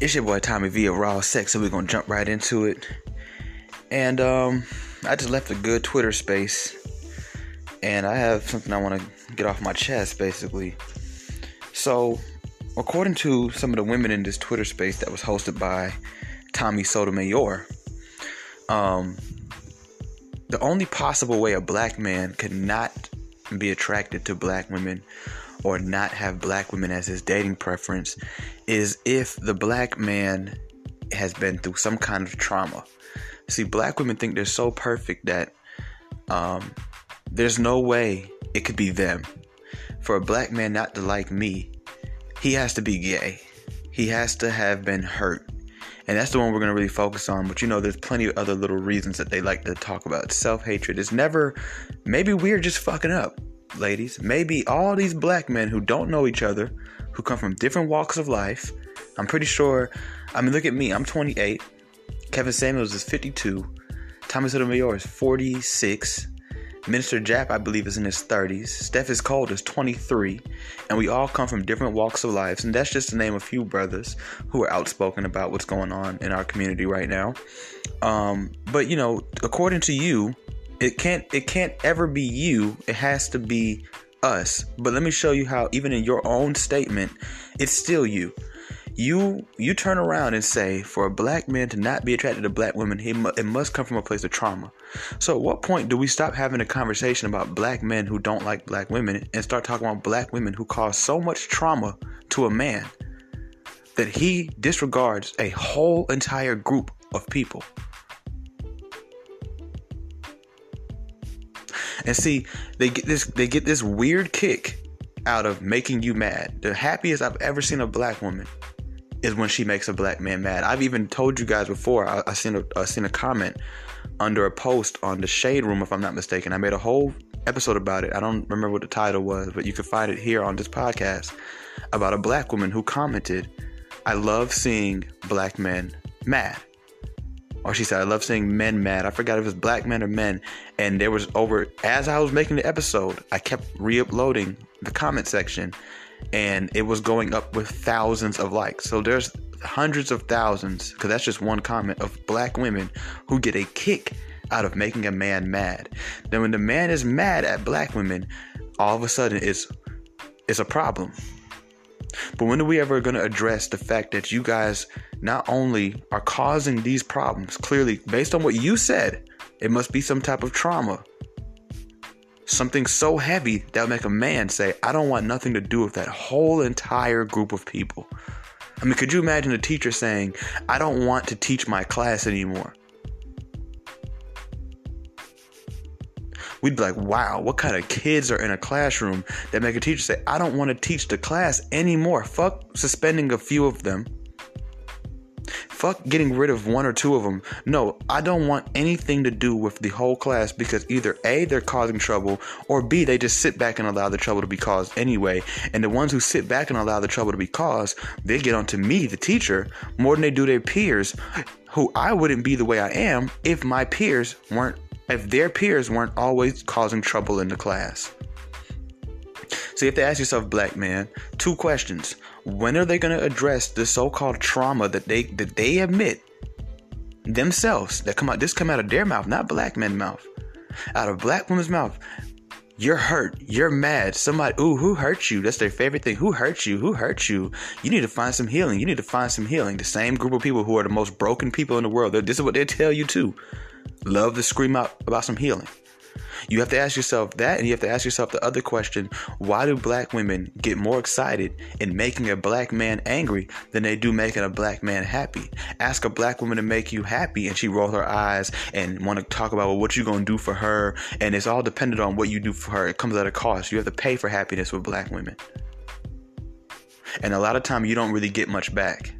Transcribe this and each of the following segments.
It's your boy Tommy V of Raw Sex, so we're gonna jump right into it. And um, I just left a good Twitter space, and I have something I want to get off my chest, basically. So, according to some of the women in this Twitter space that was hosted by Tommy Sotomayor, um, the only possible way a black man could not be attracted to black women or not have black women as his dating preference is if the black man has been through some kind of trauma. See, black women think they're so perfect that um, there's no way it could be them. For a black man not to like me, he has to be gay. He has to have been hurt. And that's the one we're going to really focus on. But you know, there's plenty of other little reasons that they like to talk about. Self hatred is never, maybe we're just fucking up ladies, maybe all these black men who don't know each other, who come from different walks of life. I'm pretty sure. I mean, look at me. I'm 28. Kevin Samuels is 52. Thomas Sotomayor is 46. Minister Jap, I believe, is in his 30s. Steph is cold is 23. And we all come from different walks of life. And that's just to name a few brothers who are outspoken about what's going on in our community right now. Um, but, you know, according to you, it can't it can't ever be you. It has to be us. But let me show you how even in your own statement it's still you. You you turn around and say for a black man to not be attracted to black women he mu- it must come from a place of trauma. So at what point do we stop having a conversation about black men who don't like black women and start talking about black women who cause so much trauma to a man that he disregards a whole entire group of people And see, they get this they get this weird kick out of making you mad. The happiest I've ever seen a black woman is when she makes a black man mad. I've even told you guys before. I, I seen a I seen a comment under a post on the Shade Room, if I'm not mistaken. I made a whole episode about it. I don't remember what the title was, but you can find it here on this podcast about a black woman who commented, "I love seeing black men mad." Or she said, I love seeing men mad. I forgot if it was black men or men. And there was over, as I was making the episode, I kept re uploading the comment section and it was going up with thousands of likes. So there's hundreds of thousands, because that's just one comment, of black women who get a kick out of making a man mad. Then when the man is mad at black women, all of a sudden it's it's a problem. But when are we ever going to address the fact that you guys not only are causing these problems, clearly, based on what you said, it must be some type of trauma. Something so heavy that would make a man say, I don't want nothing to do with that whole entire group of people. I mean, could you imagine a teacher saying, I don't want to teach my class anymore? We'd be like, wow, what kind of kids are in a classroom that make a teacher say, I don't want to teach the class anymore? Fuck suspending a few of them. Fuck getting rid of one or two of them. No, I don't want anything to do with the whole class because either A, they're causing trouble, or B, they just sit back and allow the trouble to be caused anyway. And the ones who sit back and allow the trouble to be caused, they get onto me, the teacher, more than they do their peers, who I wouldn't be the way I am if my peers weren't if their peers weren't always causing trouble in the class. So you have to ask yourself, black man, two questions. When are they going to address the so-called trauma that they that they admit themselves that come out this come out of their mouth, not black men's mouth. Out of black women's mouth. You're hurt. You're mad. Somebody, ooh, who hurt you? That's their favorite thing. Who hurt you? Who hurt you? You need to find some healing. You need to find some healing. The same group of people who are the most broken people in the world. This is what they tell you too love to scream out about some healing. You have to ask yourself that, and you have to ask yourself the other question why do black women get more excited in making a black man angry than they do making a black man happy? Ask a black woman to make you happy, and she roll her eyes and want to talk about well, what you're going to do for her, and it's all dependent on what you do for her. It comes at a cost. You have to pay for happiness with black women. And a lot of time, you don't really get much back.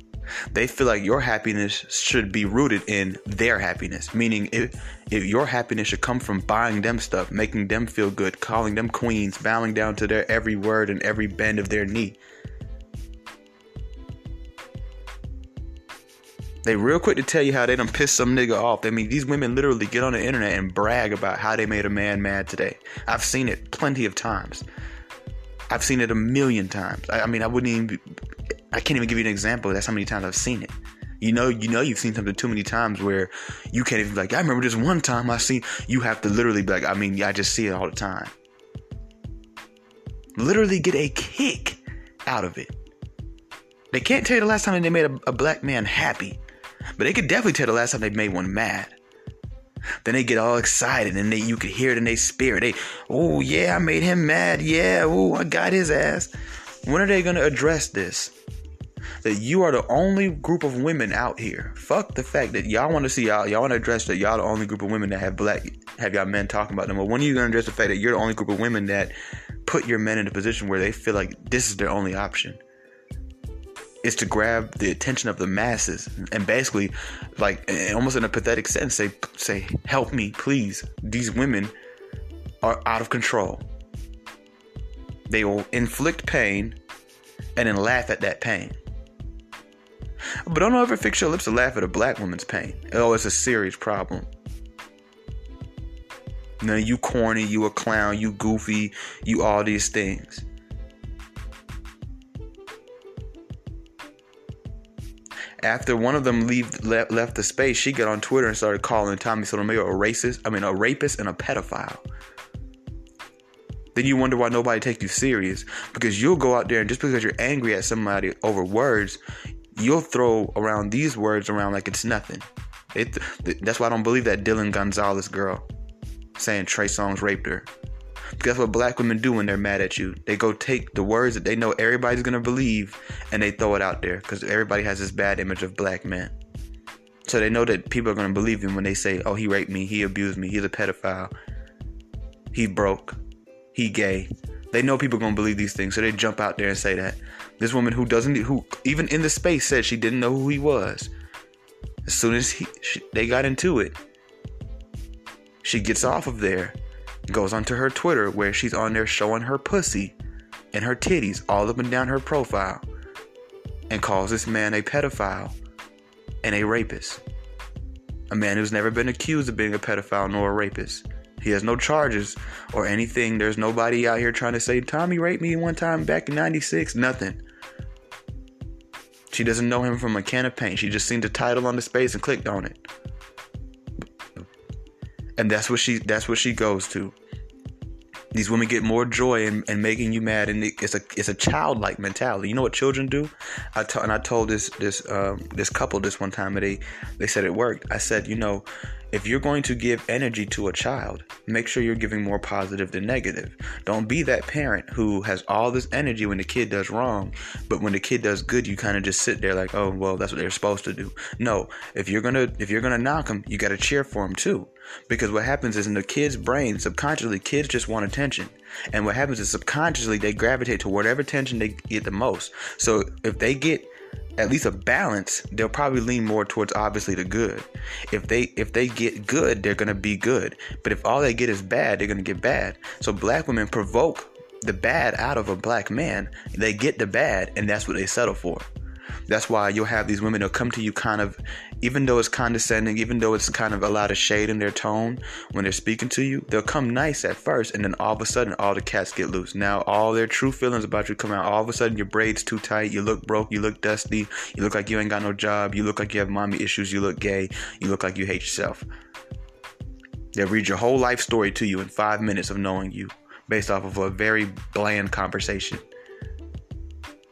They feel like your happiness should be rooted in their happiness, meaning if, if your happiness should come from buying them stuff, making them feel good, calling them queens, bowing down to their every word and every bend of their knee. They real quick to tell you how they done pissed some nigga off. I mean, these women literally get on the internet and brag about how they made a man mad today. I've seen it plenty of times. I've seen it a million times. I, I mean, I wouldn't even. Be, I can't even give you an example. That's how many times I've seen it. You know, you know, you've seen something too many times where you can't even be like, I remember this one time I seen. You have to literally be like, I mean, I just see it all the time. Literally get a kick out of it. They can't tell you the last time they made a, a black man happy, but they could definitely tell the last time they made one mad. Then they get all excited and they you could hear it in their spirit. They, oh yeah, I made him mad. Yeah, oh I got his ass. When are they gonna address this? That you are the only group of women out here. Fuck the fact that y'all want to see y'all. Y'all want to address that y'all the only group of women that have black have y'all men talking about them. But when are you gonna address the fact that you're the only group of women that put your men in a position where they feel like this is their only option? is to grab the attention of the masses and basically like almost in a pathetic sense say say help me please these women are out of control they will inflict pain and then laugh at that pain but don't ever fix your lips to laugh at a black woman's pain oh it's a serious problem no you corny you a clown you goofy you all these things after one of them leave, left, left the space, she got on Twitter and started calling Tommy Sotomayor a racist. I mean, a rapist and a pedophile. Then you wonder why nobody takes you serious because you'll go out there and just because you're angry at somebody over words, you'll throw around these words around like it's nothing. It, that's why I don't believe that Dylan Gonzalez girl saying Trey Songz raped her. Because that's what black women do when they're mad at you. They go take the words that they know everybody's gonna believe and they throw it out there because everybody has this bad image of black men. So they know that people are gonna believe them when they say, "Oh, he raped me, he abused me, he's a pedophile, he broke, he gay." They know people are gonna believe these things, so they jump out there and say that. This woman who doesn't, who even in the space said she didn't know who he was. As soon as he, she, they got into it, she gets off of there goes onto her Twitter where she's on there showing her pussy and her titties all up and down her profile and calls this man a pedophile and a rapist. A man who's never been accused of being a pedophile nor a rapist. He has no charges or anything. There's nobody out here trying to say, Tommy raped me one time back in 96. Nothing. She doesn't know him from a can of paint. She just seen the title on the space and clicked on it. And that's what she that's what she goes to. These women get more joy in, in making you mad and it's a it's a childlike mentality. You know what children do? I t- and I told this this um, this couple this one time and they they said it worked. I said you know if you're going to give energy to a child, make sure you're giving more positive than negative. Don't be that parent who has all this energy when the kid does wrong, but when the kid does good, you kind of just sit there like, "Oh, well, that's what they're supposed to do." No, if you're going to if you're going to knock them, you got to cheer for them too. Because what happens is in the kid's brain, subconsciously, kids just want attention. And what happens is subconsciously they gravitate to whatever attention they get the most. So if they get at least a balance, they'll probably lean more towards obviously the good. If they if they get good, they're gonna be good. But if all they get is bad, they're gonna get bad. So black women provoke the bad out of a black man. They get the bad, and that's what they settle for. That's why you'll have these women who'll come to you kind of, even though it's condescending, even though it's kind of a lot of shade in their tone when they're speaking to you, they'll come nice at first, and then all of a sudden, all the cats get loose. Now, all their true feelings about you come out. All of a sudden, your braids too tight, you look broke, you look dusty, you look like you ain't got no job, you look like you have mommy issues, you look gay, you look like you hate yourself. They'll read your whole life story to you in five minutes of knowing you based off of a very bland conversation.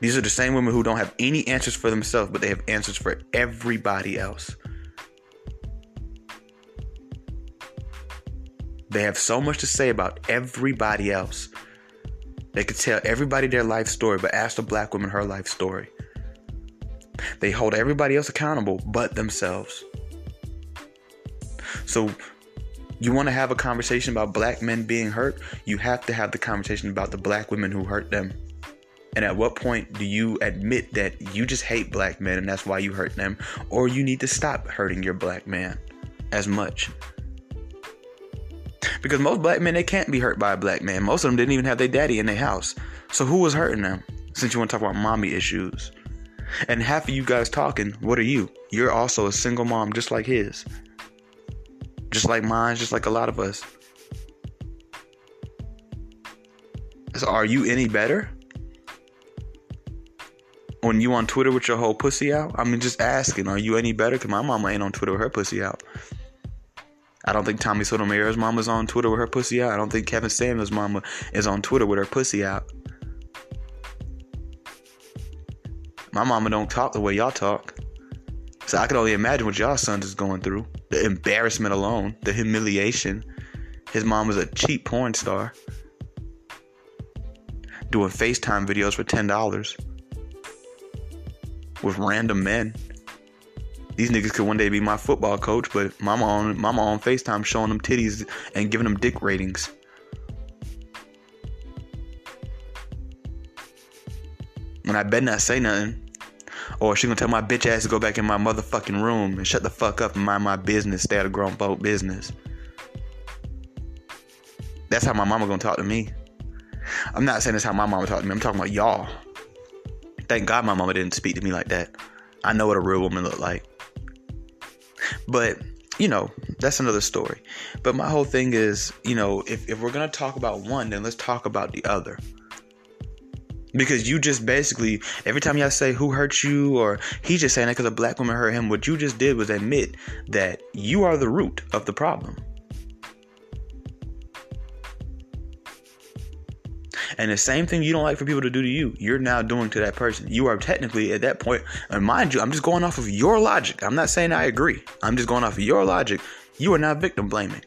These are the same women who don't have any answers for themselves, but they have answers for everybody else. They have so much to say about everybody else. They could tell everybody their life story, but ask the black woman her life story. They hold everybody else accountable but themselves. So, you want to have a conversation about black men being hurt? You have to have the conversation about the black women who hurt them. And at what point do you admit that you just hate black men and that's why you hurt them? Or you need to stop hurting your black man as much? Because most black men, they can't be hurt by a black man. Most of them didn't even have their daddy in their house. So who was hurting them? Since you want to talk about mommy issues. And half of you guys talking, what are you? You're also a single mom just like his. Just like mine, just like a lot of us. So are you any better? When you on Twitter with your whole pussy out? I mean, just asking, are you any better? Cause my mama ain't on Twitter with her pussy out. I don't think Tommy Sotomayor's mama's on Twitter with her pussy out. I don't think Kevin Samuels' mama is on Twitter with her pussy out. My mama don't talk the way y'all talk. So I can only imagine what y'all sons is going through. The embarrassment alone, the humiliation. His mom was a cheap porn star. Doing FaceTime videos for $10 with random men. These niggas could one day be my football coach, but mama on mama on FaceTime showing them titties and giving them dick ratings. And I better not say nothing. Or she gonna tell my bitch ass to go back in my motherfucking room and shut the fuck up and mind my business, stay out of grown folk business. That's how my mama gonna talk to me. I'm not saying that's how my mama talk to me. I'm talking about y'all. Thank God my mama didn't speak to me like that. I know what a real woman look like. But, you know, that's another story. But my whole thing is, you know, if, if we're gonna talk about one, then let's talk about the other. Because you just basically, every time y'all say who hurt you, or he's just saying that because a black woman hurt him, what you just did was admit that you are the root of the problem. And the same thing you don't like for people to do to you, you're now doing to that person. You are technically at that point, and mind you, I'm just going off of your logic. I'm not saying I agree. I'm just going off of your logic. You are not victim blaming.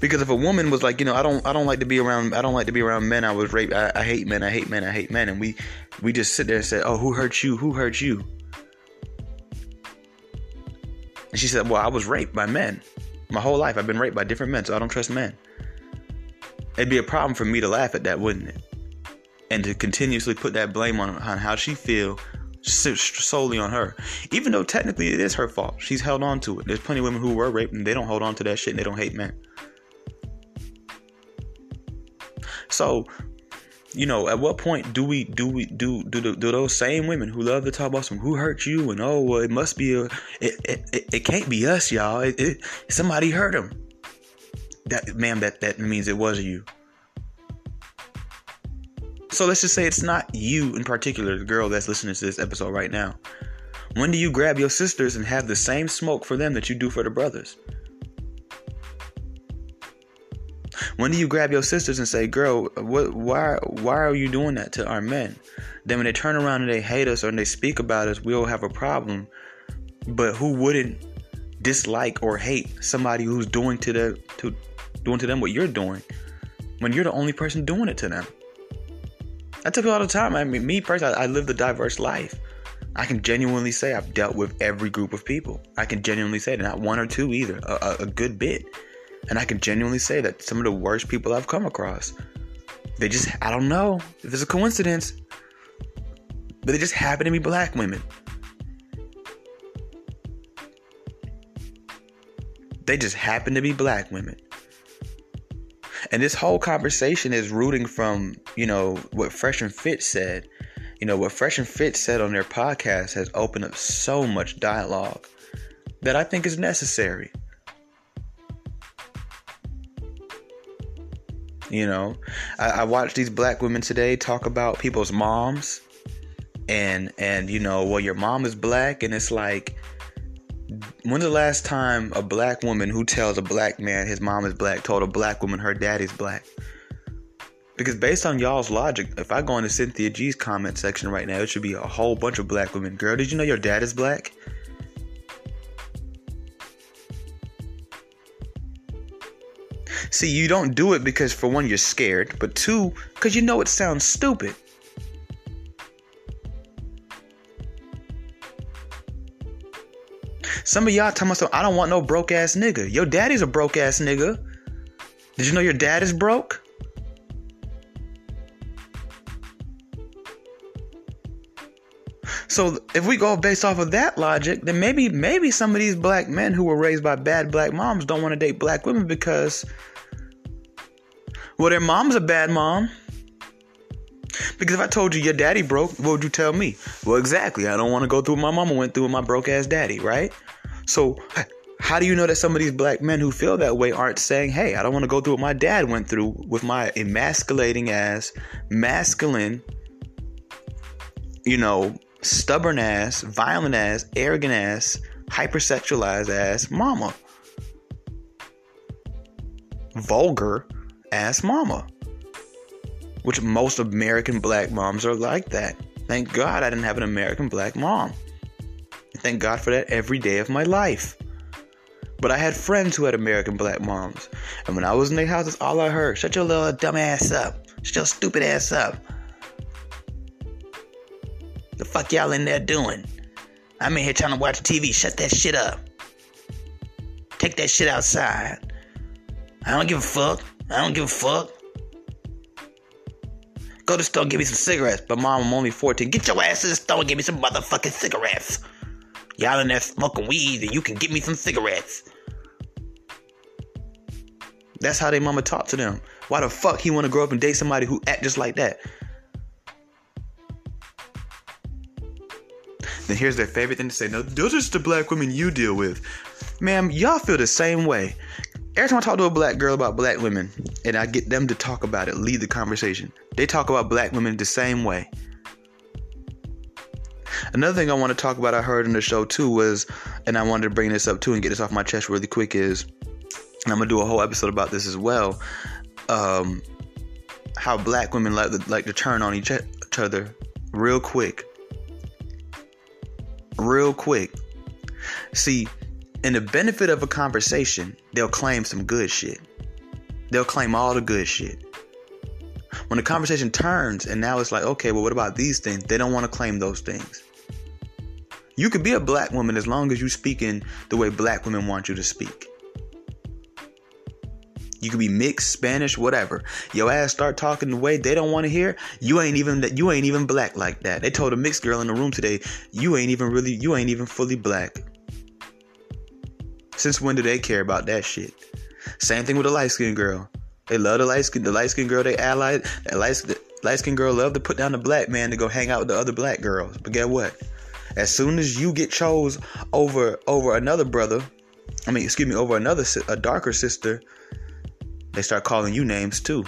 Because if a woman was like, you know, I don't, I don't like to be around, I don't like to be around men. I was raped. I, I hate men. I hate men. I hate men. And we, we just sit there and say, oh, who hurt you? Who hurt you? And she said, well, I was raped by men. My whole life, I've been raped by different men, so I don't trust men. It'd be a problem for me to laugh at that, wouldn't it? And to continuously put that blame on, on how she feel solely on her. Even though technically it is her fault. She's held on to it. There's plenty of women who were raped and they don't hold on to that shit and they don't hate men. So you know, at what point do we do we do do do, do those same women who love to talk about some who hurt you and oh well, it must be a it it, it, it can't be us y'all. It, it, somebody hurt him that ma'am that that means it was you. So let's just say it's not you in particular the girl that's listening to this episode right now. When do you grab your sisters and have the same smoke for them that you do for the brothers When do you grab your sisters and say, "Girl, what? Why? Why are you doing that to our men?" Then when they turn around and they hate us or they speak about us, we'll have a problem. But who wouldn't dislike or hate somebody who's doing to the to doing to them what you're doing when you're the only person doing it to them? I tell people all the time. I mean, me personally, I, I live the diverse life. I can genuinely say I've dealt with every group of people. I can genuinely say that, not one or two either, a, a, a good bit. And I can genuinely say that some of the worst people I've come across, they just, I don't know if it's a coincidence, but they just happen to be black women. They just happen to be black women. And this whole conversation is rooting from, you know, what Fresh and Fit said. You know, what Fresh and Fit said on their podcast has opened up so much dialogue that I think is necessary. You know, I, I watched these black women today talk about people's moms, and and you know, well, your mom is black, and it's like, when's the last time a black woman who tells a black man his mom is black told a black woman her daddy's black? Because based on y'all's logic, if I go into Cynthia G's comment section right now, it should be a whole bunch of black women. Girl, did you know your dad is black? See, you don't do it because, for one, you're scared, but two, because you know it sounds stupid. Some of y'all tell myself, I don't want no broke ass nigga. Your daddy's a broke ass nigga. Did you know your dad is broke? So if we go based off of that logic, then maybe maybe some of these black men who were raised by bad black moms don't want to date black women because well, their mom's a bad mom. Because if I told you your daddy broke, what would you tell me? Well, exactly. I don't want to go through what my mama went through with my broke ass daddy, right? So How do you know that some of these black men who feel that way aren't saying, hey, I don't want to go through what my dad went through with my emasculating ass, masculine, you know, stubborn ass, violent ass, arrogant ass, hypersexualized ass mama? Vulgar ass mama. Which most American black moms are like that. Thank God I didn't have an American black mom. Thank God for that every day of my life. But I had friends who had American black moms. And when I was in their house, that's all I heard. Shut your little dumb ass up. Shut your stupid ass up. The fuck y'all in there doing? I'm in here trying to watch TV. Shut that shit up. Take that shit outside. I don't give a fuck. I don't give a fuck. Go to the store and give me some cigarettes. But mom, I'm only 14. Get your ass to the store and give me some motherfucking cigarettes. Y'all in there smoking weed and you can get me some cigarettes. That's how they mama talk to them. Why the fuck he want to grow up and date somebody who act just like that? Then here's their favorite thing to say. No, those are just the black women you deal with. Ma'am, y'all feel the same way. Every time I talk to a black girl about black women and I get them to talk about it, lead the conversation, they talk about black women the same way. Another thing I want to talk about, I heard in the show too, was, and I wanted to bring this up too and get this off my chest really quick, is, and I'm gonna do a whole episode about this as well. Um, how black women like to, like to turn on each other real quick, real quick. See, in the benefit of a conversation, they'll claim some good shit. They'll claim all the good shit. When the conversation turns and now it's like, okay, well, what about these things? They don't want to claim those things. You could be a black woman as long as you speak in the way black women want you to speak. You could be mixed, Spanish, whatever. Your ass start talking the way they don't want to hear. You ain't even that. You ain't even black like that. They told a mixed girl in the room today, you ain't even really. You ain't even fully black. Since when do they care about that shit? Same thing with the light skinned girl. They love the light skin. The light skinned girl they allied. That light, light skinned girl love to put down the black man to go hang out with the other black girls. But get what? As soon as you get chose over over another brother, I mean, excuse me, over another a darker sister, they start calling you names too.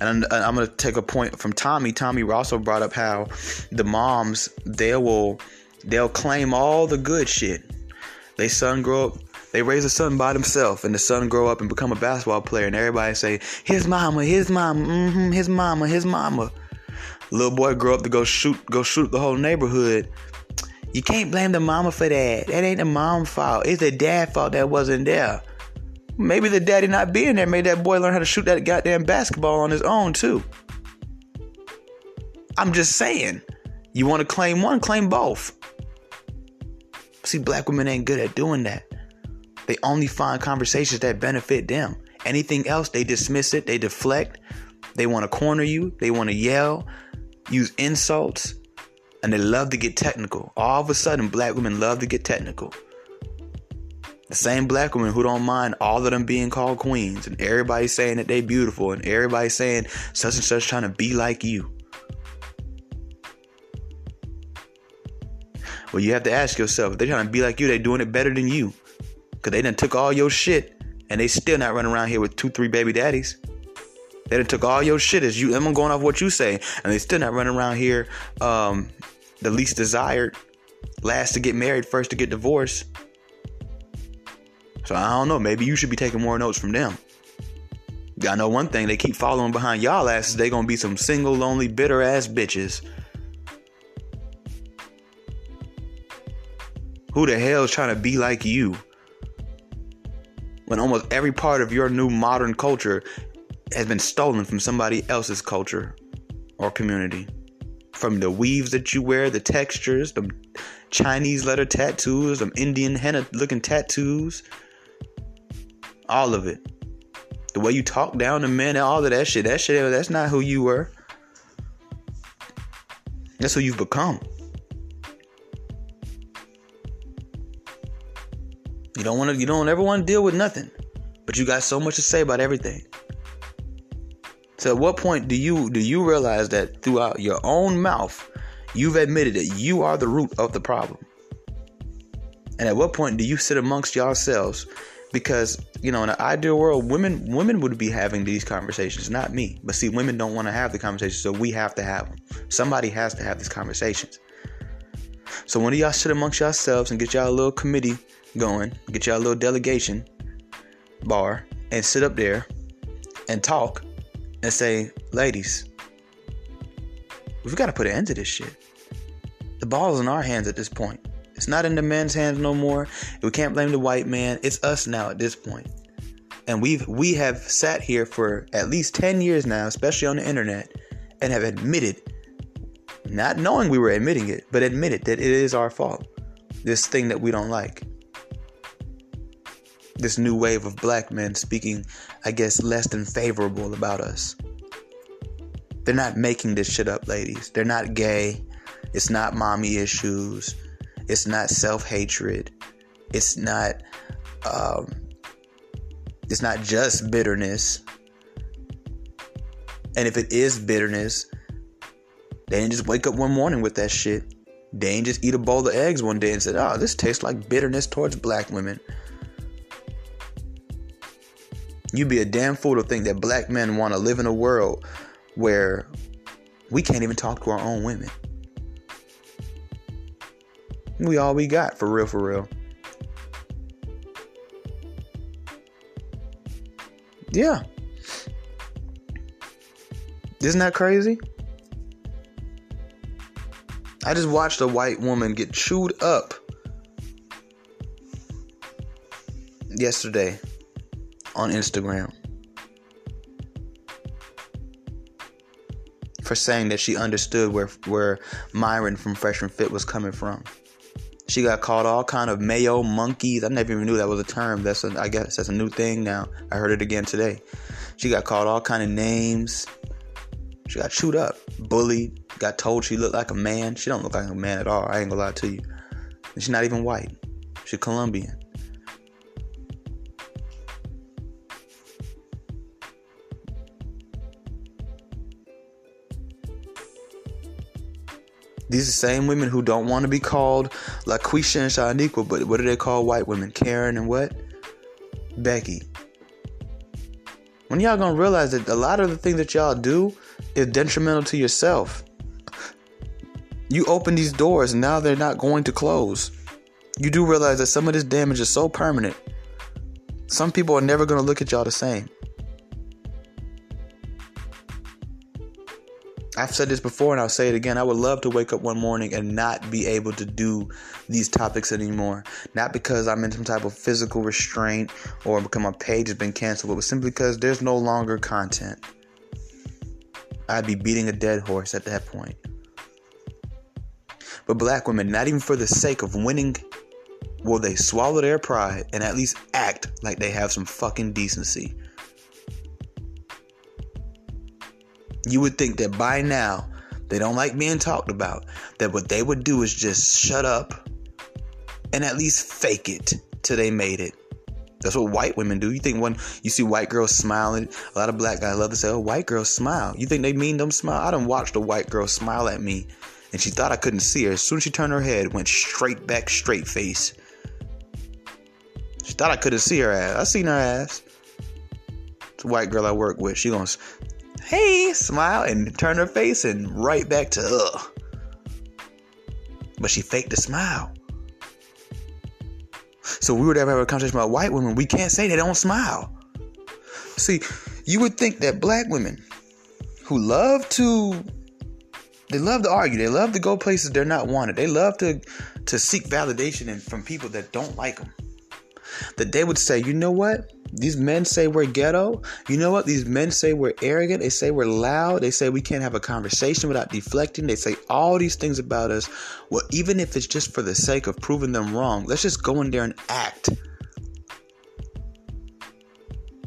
And I'm, I'm, gonna take a point from Tommy. Tommy also brought up how the moms they will they'll claim all the good shit. They son grow up they raise a son by themselves, and the son grow up and become a basketball player, and everybody say, "His mama, his mama, mm-hmm, his mama, his mama." Little boy grow up to go shoot, go shoot the whole neighborhood. You can't blame the mama for that. That ain't the mom's fault. It's the dad fault that wasn't there. Maybe the daddy not being there made that boy learn how to shoot that goddamn basketball on his own too. I'm just saying. You want to claim one, claim both. See, black women ain't good at doing that. They only find conversations that benefit them. Anything else, they dismiss it, they deflect, they want to corner you, they want to yell, use insults, and they love to get technical. All of a sudden, black women love to get technical. The same black women who don't mind all of them being called queens and everybody saying that they beautiful and everybody saying such and such trying to be like you. Well, you have to ask yourself, if they're trying to be like you, they're doing it better than you. Cause they done took all your shit and they still not running around here with two, three baby daddies. They done took all your shit as you. I'm going off what you say, and they still not running around here. Um, the least desired, last to get married, first to get divorced. So I don't know. Maybe you should be taking more notes from them. I know one thing: they keep following behind y'all asses. They gonna be some single, lonely, bitter ass bitches. Who the hell is trying to be like you? when almost every part of your new modern culture has been stolen from somebody else's culture or community. From the weaves that you wear, the textures, the Chinese letter tattoos, the Indian henna looking tattoos, all of it. The way you talk down to men, and all of that shit, that shit, that's not who you were. That's who you've become. You don't want to. You don't ever want to deal with nothing, but you got so much to say about everything. So, at what point do you do you realize that throughout your own mouth, You've admitted that you are the root of the problem. And at what point do you sit amongst yourselves? Because you know, in an ideal world, women women would be having these conversations, not me. But see, women don't want to have the conversations, so we have to have them. Somebody has to have these conversations. So when y'all sit amongst yourselves and get y'all a little committee going, get y'all a little delegation bar, and sit up there and talk and say, ladies, we've got to put an end to this shit. The ball is in our hands at this point. It's not in the men's hands no more. We can't blame the white man. It's us now at this point. And we've we have sat here for at least 10 years now, especially on the internet, and have admitted, not knowing we were admitting it, but admitted that it is our fault. This thing that we don't like. This new wave of black men speaking, I guess, less than favorable about us. They're not making this shit up, ladies. They're not gay. It's not mommy issues. It's not self hatred. It's not. Um, it's not just bitterness. And if it is bitterness, they didn't just wake up one morning with that shit. They ain't just eat a bowl of eggs one day and said, "Oh, this tastes like bitterness towards black women." You'd be a damn fool to think that black men want to live in a world where we can't even talk to our own women. We all we got, for real, for real. Yeah. Isn't that crazy? I just watched a white woman get chewed up yesterday on Instagram for saying that she understood where where Myron from Fresh and Fit was coming from. She got called all kind of mayo monkeys. I never even knew that was a term. That's a, I guess that's a new thing now. I heard it again today. She got called all kind of names. She got chewed up, bullied, got told she looked like a man. She don't look like a man at all. I ain't gonna lie to you. And she's not even white. She's Colombian. These are same women who don't want to be called LaQuisha and Shaniqua, but what do they call white women? Karen and what? Becky. When y'all gonna realize that a lot of the things that y'all do is detrimental to yourself. You open these doors and now they're not going to close. You do realize that some of this damage is so permanent. Some people are never gonna look at y'all the same. I've said this before and I'll say it again. I would love to wake up one morning and not be able to do these topics anymore. Not because I'm in some type of physical restraint or because my page has been canceled, but simply because there's no longer content. I'd be beating a dead horse at that point. But black women, not even for the sake of winning, will they swallow their pride and at least act like they have some fucking decency. You would think that by now they don't like being talked about, that what they would do is just shut up and at least fake it till they made it. That's what white women do. You think when you see white girls smiling, a lot of black guys love to say, "Oh, white girls smile." You think they mean them smile? I done watched a white girl smile at me, and she thought I couldn't see her. As soon as she turned her head, went straight back, straight face. She thought I couldn't see her ass. I seen her ass. It's a white girl I work with. She gonna hey, smile, and turn her face and right back to ugh. But she faked a smile. So we would to have a conversation about white women. We can't say they don't smile. See, you would think that black women who love to they love to argue, they love to go places they're not wanted. They love to to seek validation from people that don't like them. That they would say, you know what? These men say we're ghetto. You know what? These men say we're arrogant. They say we're loud. They say we can't have a conversation without deflecting. They say all these things about us. Well, even if it's just for the sake of proving them wrong, let's just go in there and act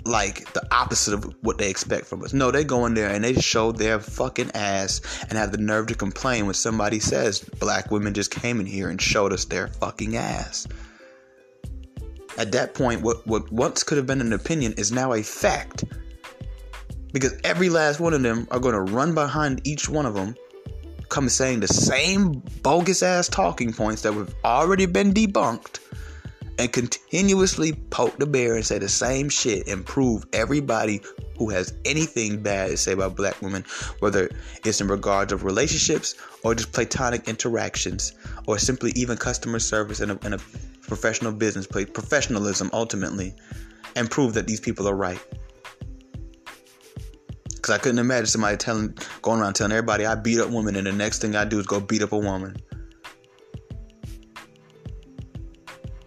like the opposite of what they expect from us. No, they go in there and they show their fucking ass and have the nerve to complain when somebody says black women just came in here and showed us their fucking ass. At that point, what, what once could have been an opinion is now a fact. Because every last one of them are going to run behind each one of them, come saying the same bogus ass talking points that have already been debunked and continuously poke the bear and say the same shit and prove everybody who has anything bad to say about black women, whether it's in regards of relationships or just platonic interactions or simply even customer service in a, in a professional business, play professionalism ultimately, and prove that these people are right. Because I couldn't imagine somebody telling, going around telling everybody I beat up women, and the next thing I do is go beat up a woman.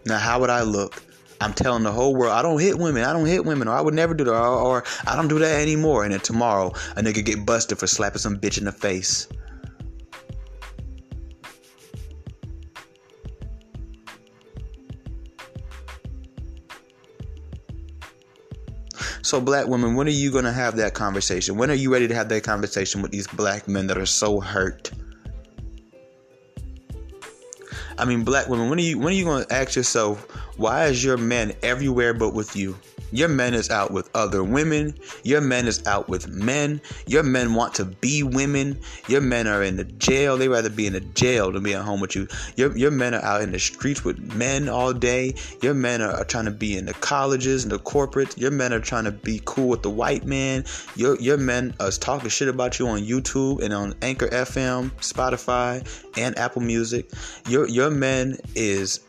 Now, how would I look? I'm telling the whole world I don't hit women. I don't hit women, or I would never do that, or, or I don't do that anymore. And then tomorrow, a nigga get busted for slapping some bitch in the face. So, black women, when are you gonna have that conversation? When are you ready to have that conversation with these black men that are so hurt? I mean, black women, when are you when are you gonna ask yourself why is your man everywhere but with you? Your men is out with other women. Your men is out with men. Your men want to be women. Your men are in the jail. They rather be in the jail than be at home with you. Your, your men are out in the streets with men all day. Your men are, are trying to be in the colleges and the corporates. Your men are trying to be cool with the white man. Your, your men are talking shit about you on YouTube and on Anchor FM, Spotify, and Apple Music. Your, your men is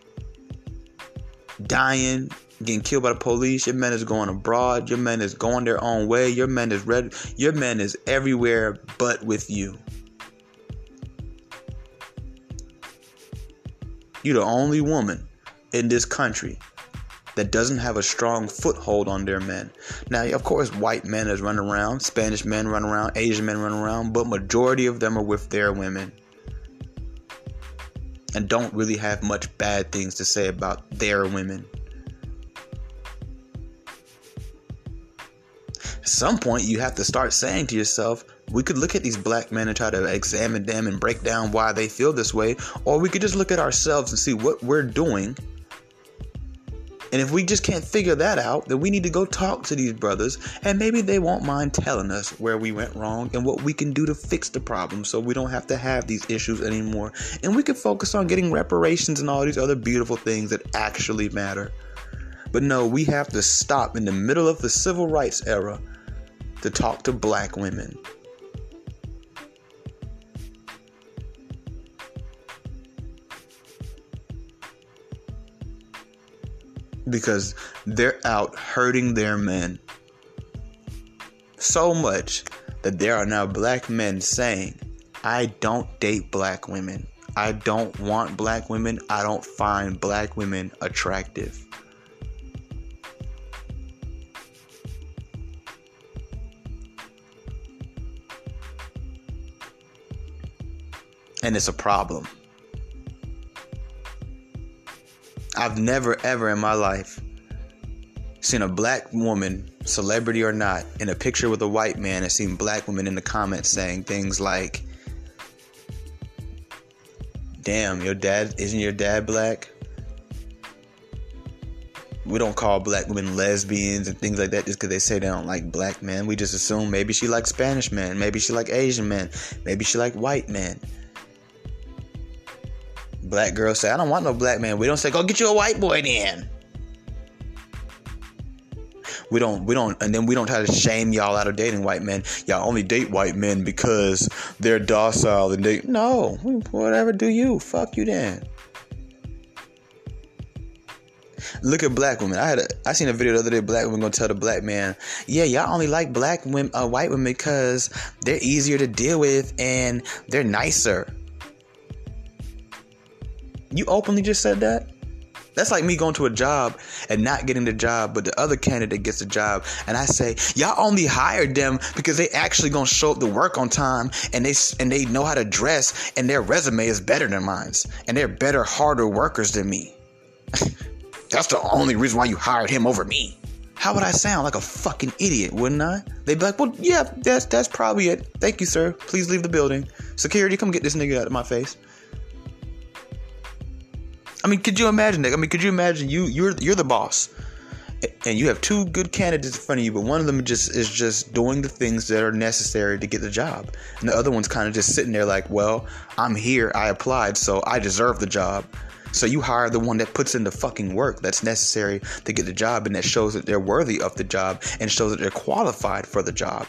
dying getting killed by the police. Your man is going abroad. Your man is going their own way. Your man is red. Your man is everywhere but with you. You're the only woman in this country that doesn't have a strong foothold on their men. Now, of course, white men is running around, Spanish men run around, Asian men run around, but majority of them are with their women and don't really have much bad things to say about their women. At some point, you have to start saying to yourself, we could look at these black men and try to examine them and break down why they feel this way, or we could just look at ourselves and see what we're doing. And if we just can't figure that out, then we need to go talk to these brothers, and maybe they won't mind telling us where we went wrong and what we can do to fix the problem so we don't have to have these issues anymore. And we can focus on getting reparations and all these other beautiful things that actually matter. But no, we have to stop in the middle of the civil rights era to talk to black women. Because they're out hurting their men so much that there are now black men saying, I don't date black women. I don't want black women. I don't find black women attractive. And it's a problem. I've never, ever in my life seen a black woman, celebrity or not, in a picture with a white man and seen black women in the comments saying things like, Damn, your dad, isn't your dad black? We don't call black women lesbians and things like that just because they say they don't like black men. We just assume maybe she likes Spanish men, maybe she like Asian men, maybe she like white men. Black girls say, I don't want no black man. We don't say, go get you a white boy then. We don't, we don't, and then we don't try to shame y'all out of dating white men. Y'all only date white men because they're docile and they, no, whatever do you. Fuck you then. Look at black women. I had a, I seen a video the other day. Black women gonna tell the black man, "Yeah, y'all only like black women, uh, white women because they're easier to deal with and they're nicer." You openly just said that? That's like me going to a job and not getting the job, but the other candidate gets the job, and I say, "Y'all only hired them because they actually gonna show up to work on time, and they and they know how to dress, and their resume is better than mine's, and they're better, harder workers than me." That's the only reason why you hired him over me. How would I sound like a fucking idiot, wouldn't I? They'd be like, "Well, yeah, that's that's probably it. Thank you, sir. Please leave the building. Security, come get this nigga out of my face." I mean, could you imagine that? I mean, could you imagine you you're you're the boss. and you have two good candidates in front of you, but one of them just is just doing the things that are necessary to get the job, and the other one's kind of just sitting there like, well, I'm here, I applied, so I deserve the job. So you hire the one that puts in the fucking work that's necessary to get the job, and that shows that they're worthy of the job and shows that they're qualified for the job.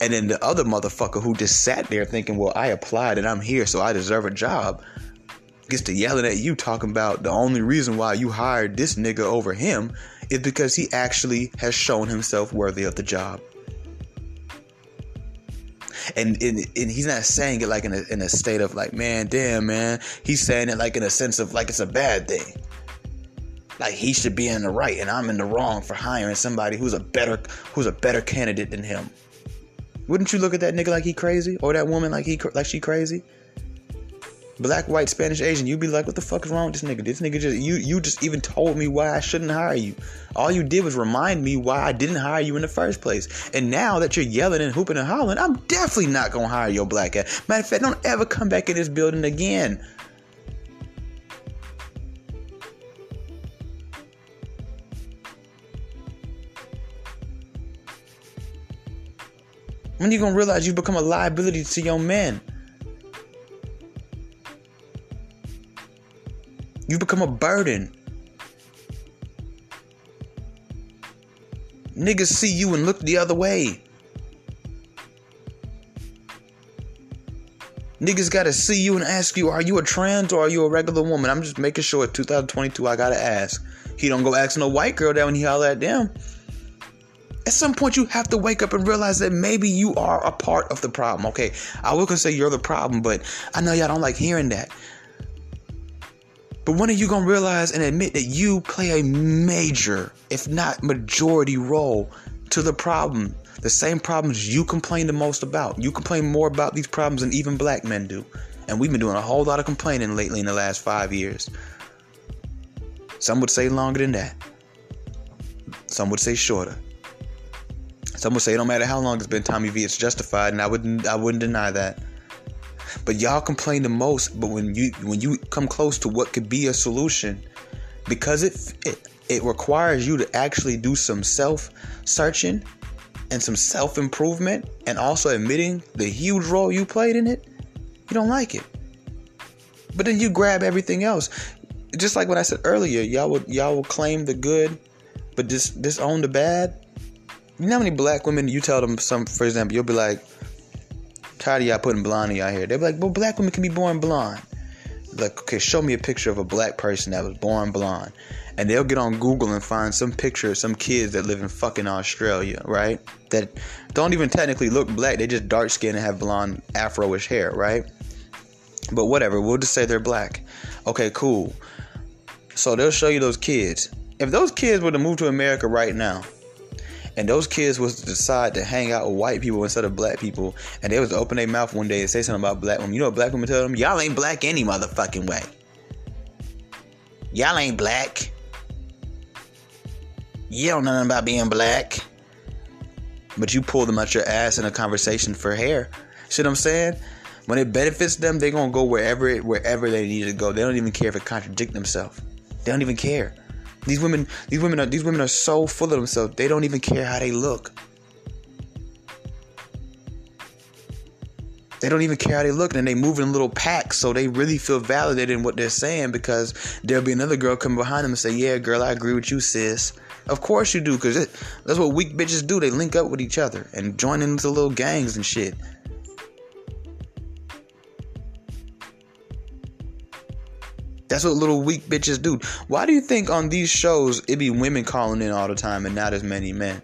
And then the other motherfucker who just sat there thinking, well, I applied and I'm here, so I deserve a job gets to yelling at you talking about the only reason why you hired this nigga over him is because he actually has shown himself worthy of the job. And, and, and he's not saying it like in a, in a state of like, man, damn, man. He's saying it like in a sense of like it's a bad thing. Like he should be in the right and I'm in the wrong for hiring somebody who's a better who's a better candidate than him. Wouldn't you look at that nigga like he crazy or that woman like he like she crazy? Black, white, Spanish, Asian, you'd be like, what the fuck is wrong with this nigga? This nigga just you you just even told me why I shouldn't hire you. All you did was remind me why I didn't hire you in the first place. And now that you're yelling and hooping and hollering, I'm definitely not gonna hire your black ass. Matter of fact, don't ever come back in this building again. When you gonna realize you've become a liability to your men? You become a burden. Niggas see you and look the other way. Niggas gotta see you and ask you, are you a trans or are you a regular woman? I'm just making sure 2022 I gotta ask. He don't go ask no white girl that when he holler at them. At some point you have to wake up and realize that maybe you are a part of the problem. Okay, I will say you're the problem, but I know y'all don't like hearing that. But when are you gonna realize and admit that you play a major, if not majority role to the problem? The same problems you complain the most about. You complain more about these problems than even black men do. And we've been doing a whole lot of complaining lately in the last five years. Some would say longer than that. Some would say shorter. Some would say it don't matter how long it's been, Tommy V, it's justified, and I wouldn't I wouldn't deny that. But y'all complain the most. But when you when you come close to what could be a solution, because it it, it requires you to actually do some self searching and some self improvement, and also admitting the huge role you played in it. You don't like it. But then you grab everything else. Just like what I said earlier, y'all would y'all will claim the good, but just disown the bad. You know how many black women you tell them some for example, you'll be like, tired of y'all putting blondie out here. They're like, well, black women can be born blonde. Like, okay, show me a picture of a black person that was born blonde. And they'll get on Google and find some picture of some kids that live in fucking Australia, right? That don't even technically look black. They just dark skin and have blonde afro-ish hair, right? But whatever, we'll just say they're black. Okay, cool. So they'll show you those kids. If those kids were to move to America right now, and those kids was to decide to hang out with white people instead of black people, and they was to open their mouth one day and say something about black women. You know what black women tell them? Y'all ain't black any motherfucking way. Y'all ain't black. You don't know nothing about being black. But you pull them out your ass in a conversation for hair. See what I'm saying? When it benefits them, they're gonna go wherever wherever they need to go. They don't even care if it contradict themselves. They don't even care. These women, these women are these women are so full of themselves. They don't even care how they look. They don't even care how they look, and they move in little packs, so they really feel validated in what they're saying because there'll be another girl come behind them and say, "Yeah, girl, I agree with you, sis." Of course you do, because that's what weak bitches do. They link up with each other and join into little gangs and shit. That's what little weak bitches do. Why do you think on these shows it be women calling in all the time and not as many men?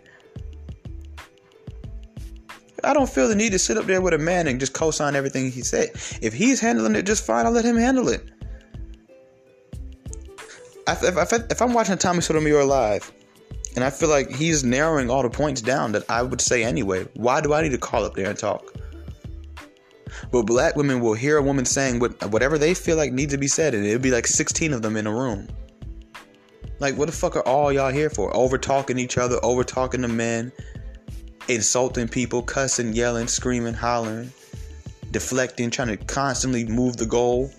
I don't feel the need to sit up there with a man and just co-sign everything he said. If he's handling it just fine, I'll let him handle it. If, if, if I'm watching Tommy Sotomayor live, and I feel like he's narrowing all the points down that I would say anyway, why do I need to call up there and talk? But black women will hear a woman saying what, whatever they feel like needs to be said, and it'll be like 16 of them in a room. Like, what the fuck are all y'all here for? Over talking each other, over talking to men, insulting people, cussing, yelling, screaming, hollering, deflecting, trying to constantly move the goal.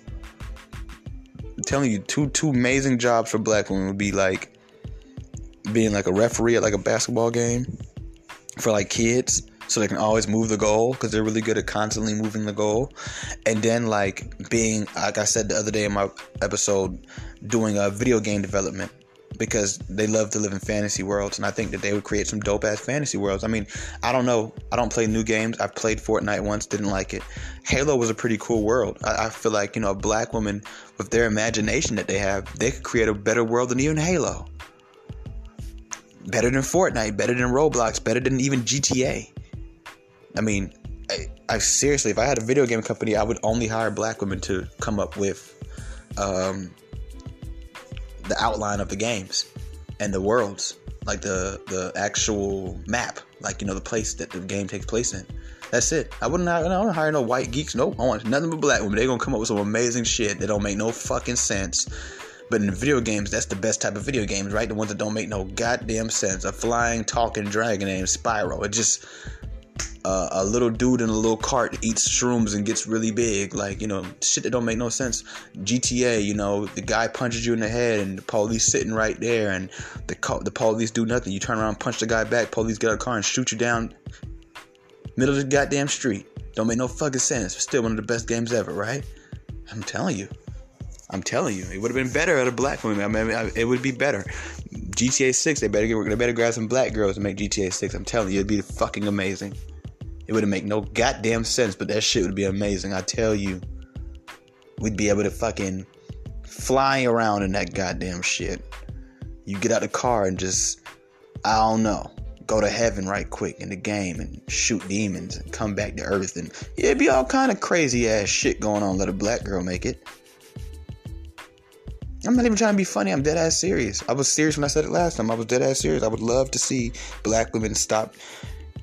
I'm telling you, two two amazing jobs for black women would be like being like a referee at like a basketball game for like kids so they can always move the goal because they're really good at constantly moving the goal. And then like being like I said the other day in my episode, doing a video game development because they love to live in fantasy worlds and I think that they would create some dope ass fantasy worlds. I mean, I don't know. I don't play new games. I've played Fortnite once, didn't like it. Halo was a pretty cool world. I, I feel like, you know, a black woman with their imagination that they have, they could create a better world than even Halo. Better than Fortnite, better than Roblox, better than even GTA. I mean, I, I, seriously, if I had a video game company, I would only hire black women to come up with um, the outline of the games and the worlds, like the the actual map, like you know the place that the game takes place in. That's it. I wouldn't. I don't hire no white geeks. Nope. I want nothing but black women. They're gonna come up with some amazing shit that don't make no fucking sense. But in video games, that's the best type of video games, right? The ones that don't make no goddamn sense. A flying, talking dragon named Spyro. It just uh, a little dude in a little cart eats shrooms and gets really big. Like, you know, shit that don't make no sense. GTA, you know, the guy punches you in the head and the police sitting right there and the, the police do nothing. You turn around, punch the guy back, police get out of the car and shoot you down middle of the goddamn street. Don't make no fucking sense. Still one of the best games ever, right? I'm telling you. I'm telling you, it would have been better at a black woman. I mean, it would be better. GTA 6, they better get, they better grab some black girls and make GTA 6. I'm telling you, it'd be fucking amazing. It wouldn't make no goddamn sense, but that shit would be amazing. I tell you, we'd be able to fucking fly around in that goddamn shit. You get out the car and just, I don't know, go to heaven right quick in the game and shoot demons and come back to earth and yeah, it'd be all kind of crazy ass shit going on. Let a black girl make it. I'm not even trying to be funny. I'm dead ass serious. I was serious when I said it last time. I was dead ass serious. I would love to see black women stop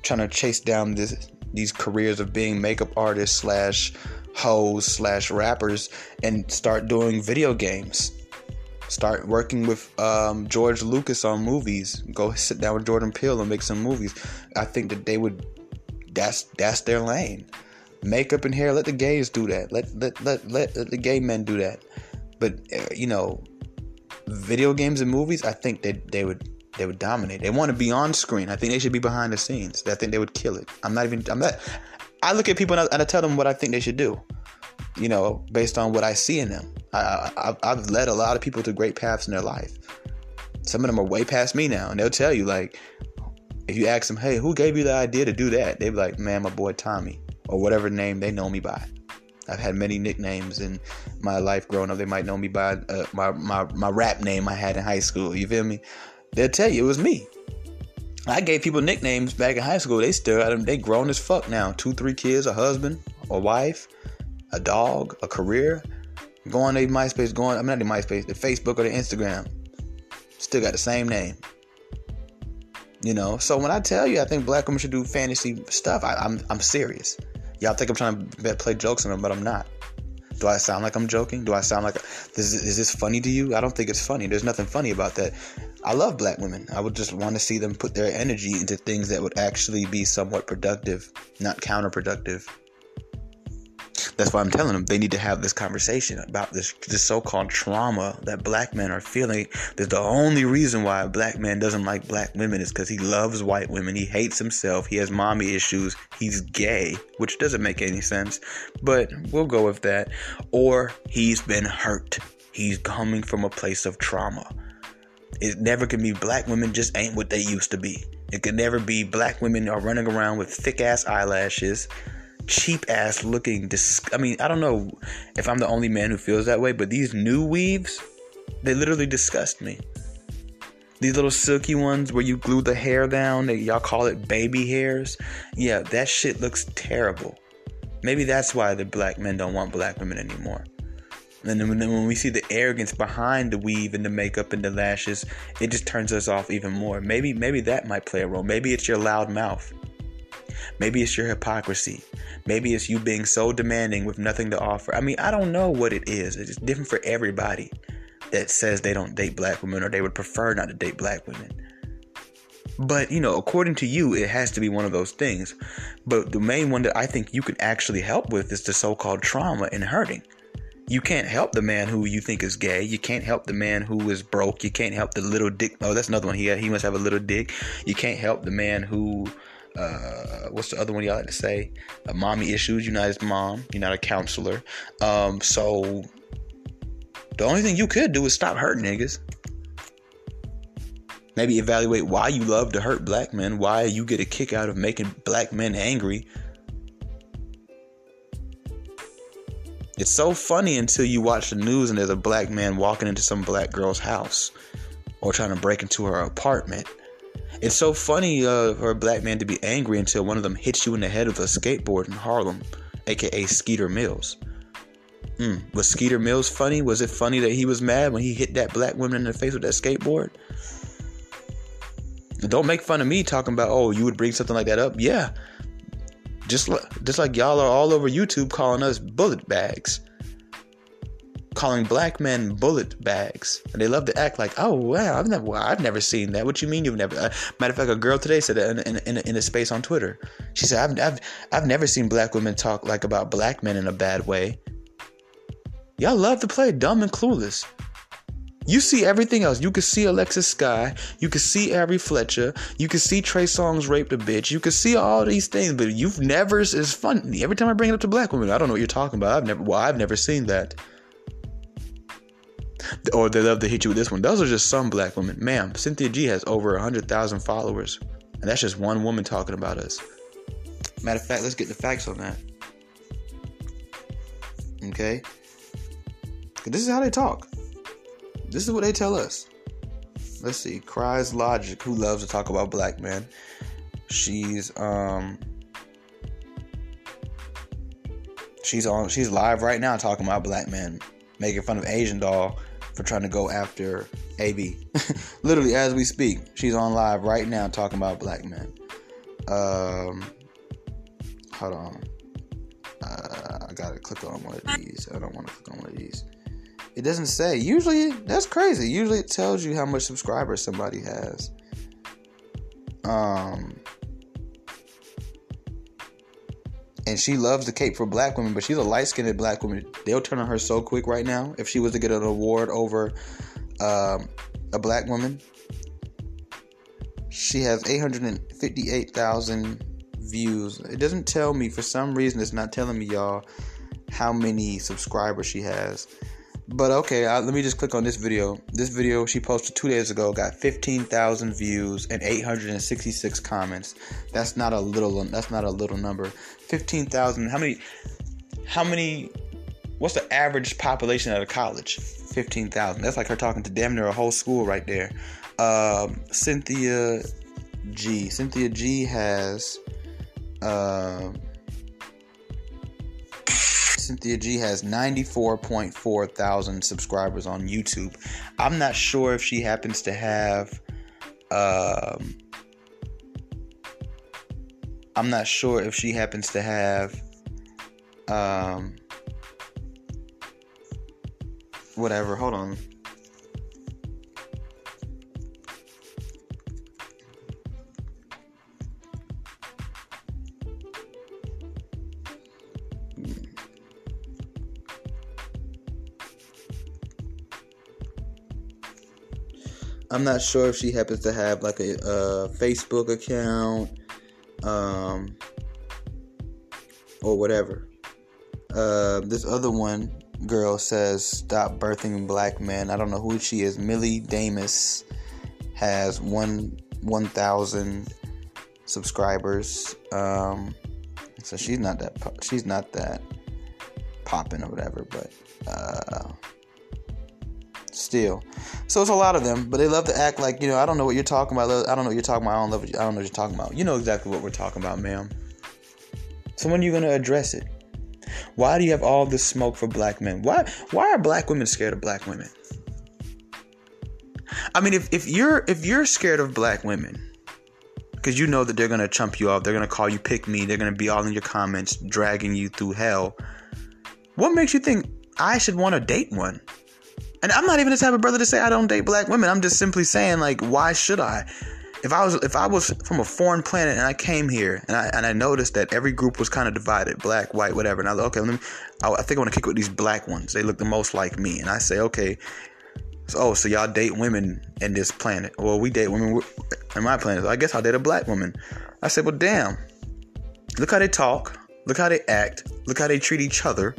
trying to chase down this these careers of being makeup artists slash hoes slash rappers and start doing video games. Start working with um, George Lucas on movies. Go sit down with Jordan Peele and make some movies. I think that they would. That's that's their lane. Makeup and hair. Let the gays do that. Let let let let, let the gay men do that. But uh, you know, video games and movies. I think that they, they would they would dominate. They want to be on screen. I think they should be behind the scenes. I think they would kill it. I'm not even. I'm not. I look at people and I, tell them what I think they should do. You know, based on what I see in them. I, I, have led a lot of people to great paths in their life. Some of them are way past me now, and they'll tell you like, if you ask them, "Hey, who gave you the idea to do that?" They'd be like, "Man, my boy Tommy," or whatever name they know me by. I've had many nicknames in my life growing up. They might know me by uh, my, my my rap name I had in high school. You feel me? They'll tell you it was me. I gave people nicknames back in high school. They still got them. They grown as fuck now. Two, three kids, a husband, a wife, a dog, a career. Going to MySpace, going, I'm mean, not the MySpace, the Facebook or the Instagram. Still got the same name. You know, so when I tell you I think black women should do fantasy stuff, I, I'm, I'm serious. Y'all think I'm trying to play jokes on them, but I'm not. Do I sound like I'm joking? Do I sound like this? Is this funny to you? I don't think it's funny. There's nothing funny about that. I love black women. I would just want to see them put their energy into things that would actually be somewhat productive, not counterproductive. That's why I'm telling them they need to have this conversation about this this so-called trauma that black men are feeling. That the only reason why a black man doesn't like black women is because he loves white women. He hates himself. He has mommy issues. He's gay, which doesn't make any sense, but we'll go with that. Or he's been hurt. He's coming from a place of trauma. It never can be black women just ain't what they used to be. It can never be black women are running around with thick ass eyelashes cheap ass looking. Dis- I mean, I don't know if I'm the only man who feels that way, but these new weaves, they literally disgust me. These little silky ones where you glue the hair down, y'all call it baby hairs. Yeah, that shit looks terrible. Maybe that's why the black men don't want black women anymore. And then when we see the arrogance behind the weave and the makeup and the lashes, it just turns us off even more. Maybe maybe that might play a role. Maybe it's your loud mouth. Maybe it's your hypocrisy. Maybe it's you being so demanding with nothing to offer. I mean, I don't know what it is. It's different for everybody that says they don't date black women or they would prefer not to date black women. But, you know, according to you, it has to be one of those things. But the main one that I think you can actually help with is the so called trauma and hurting. You can't help the man who you think is gay. You can't help the man who is broke. You can't help the little dick. Oh, that's another one. He he must have a little dick. You can't help the man who. Uh, what's the other one y'all like to say? Uh, mommy issues. You're not his mom. You're not a counselor. Um, so the only thing you could do is stop hurting niggas. Maybe evaluate why you love to hurt black men, why you get a kick out of making black men angry. It's so funny until you watch the news and there's a black man walking into some black girl's house or trying to break into her apartment. It's so funny uh, for a black man to be angry until one of them hits you in the head with a skateboard in Harlem, aka Skeeter Mills. Mm. Was Skeeter Mills funny? Was it funny that he was mad when he hit that black woman in the face with that skateboard? Don't make fun of me talking about, oh, you would bring something like that up. Yeah. Just, just like y'all are all over YouTube calling us bullet bags. Calling black men bullet bags. And they love to act like, oh, wow, I've never, I've never seen that. What you mean you've never? Uh, matter of fact, a girl today said that in, in, in, a space on Twitter. She said, I've, I've, I've never seen black women talk like about black men in a bad way. Y'all love to play dumb and clueless. You see everything else. You can see Alexis Skyy. You can see Ari Fletcher. You can see Trey Songz raped a bitch. You can see all these things, but you've never. It's fun. Every time I bring it up to black women, I don't know what you're talking about. I've never. Well, I've never seen that. Or they love to hit you with this one. Those are just some black women, ma'am. Cynthia G has over hundred thousand followers, and that's just one woman talking about us. Matter of fact, let's get the facts on that. Okay. This is how they talk. This is what they tell us. Let's see. Cries Logic, who loves to talk about black men. She's um she's on she's live right now talking about black men, making fun of Asian doll for trying to go after AB. Literally as we speak, she's on live right now talking about black men. Um hold on. Uh, I gotta click on one of these. I don't want to click on one of these. It doesn't say. Usually, that's crazy. Usually, it tells you how much subscribers somebody has. Um, and she loves the cape for black women, but she's a light skinned black woman. They'll turn on her so quick right now. If she was to get an award over um, a black woman, she has 858,000 views. It doesn't tell me, for some reason, it's not telling me, y'all, how many subscribers she has. But okay, uh, let me just click on this video. This video she posted two days ago got 15,000 views and 866 comments. That's not a little. That's not a little number. 15,000. How many? How many? What's the average population at a college? 15,000. That's like her talking to damn near a whole school right there. Um, Cynthia G. Cynthia G has. Um, Cynthia G has 94.4 thousand subscribers on YouTube. I'm not sure if she happens to have. Um, I'm not sure if she happens to have. Um, whatever. Hold on. I'm not sure if she happens to have like a, a Facebook account, um, or whatever. Uh, this other one girl says, "Stop birthing black men." I don't know who she is. Millie Damus has one one thousand subscribers. Um, so she's not that she's not that popping or whatever, but. Uh, still. So it's a lot of them, but they love to act like, you know, I don't know what you're talking about. I don't know what you're talking about. I don't, love I don't know what you're talking about. You know exactly what we're talking about, ma'am. So when are you going to address it? Why do you have all this smoke for black men? Why why are black women scared of black women? I mean, if, if you're if you're scared of black women, because you know that they're gonna chump you off, they're gonna call you pick me, they're gonna be all in your comments, dragging you through hell. What makes you think I should want to date one? And I'm not even the type of brother to say I don't date black women. I'm just simply saying, like, why should I? if I was if I was from a foreign planet and I came here and I and I noticed that every group was kind of divided, black, white, whatever, and I was like, okay, let me, I, I think I want to kick with these black ones. They look the most like me, and I say, okay, so, oh, so y'all date women in this planet? Well, we date women in my planet. I guess I'll date a black woman. I said, well, damn, look how they talk, look how they act, look how they treat each other,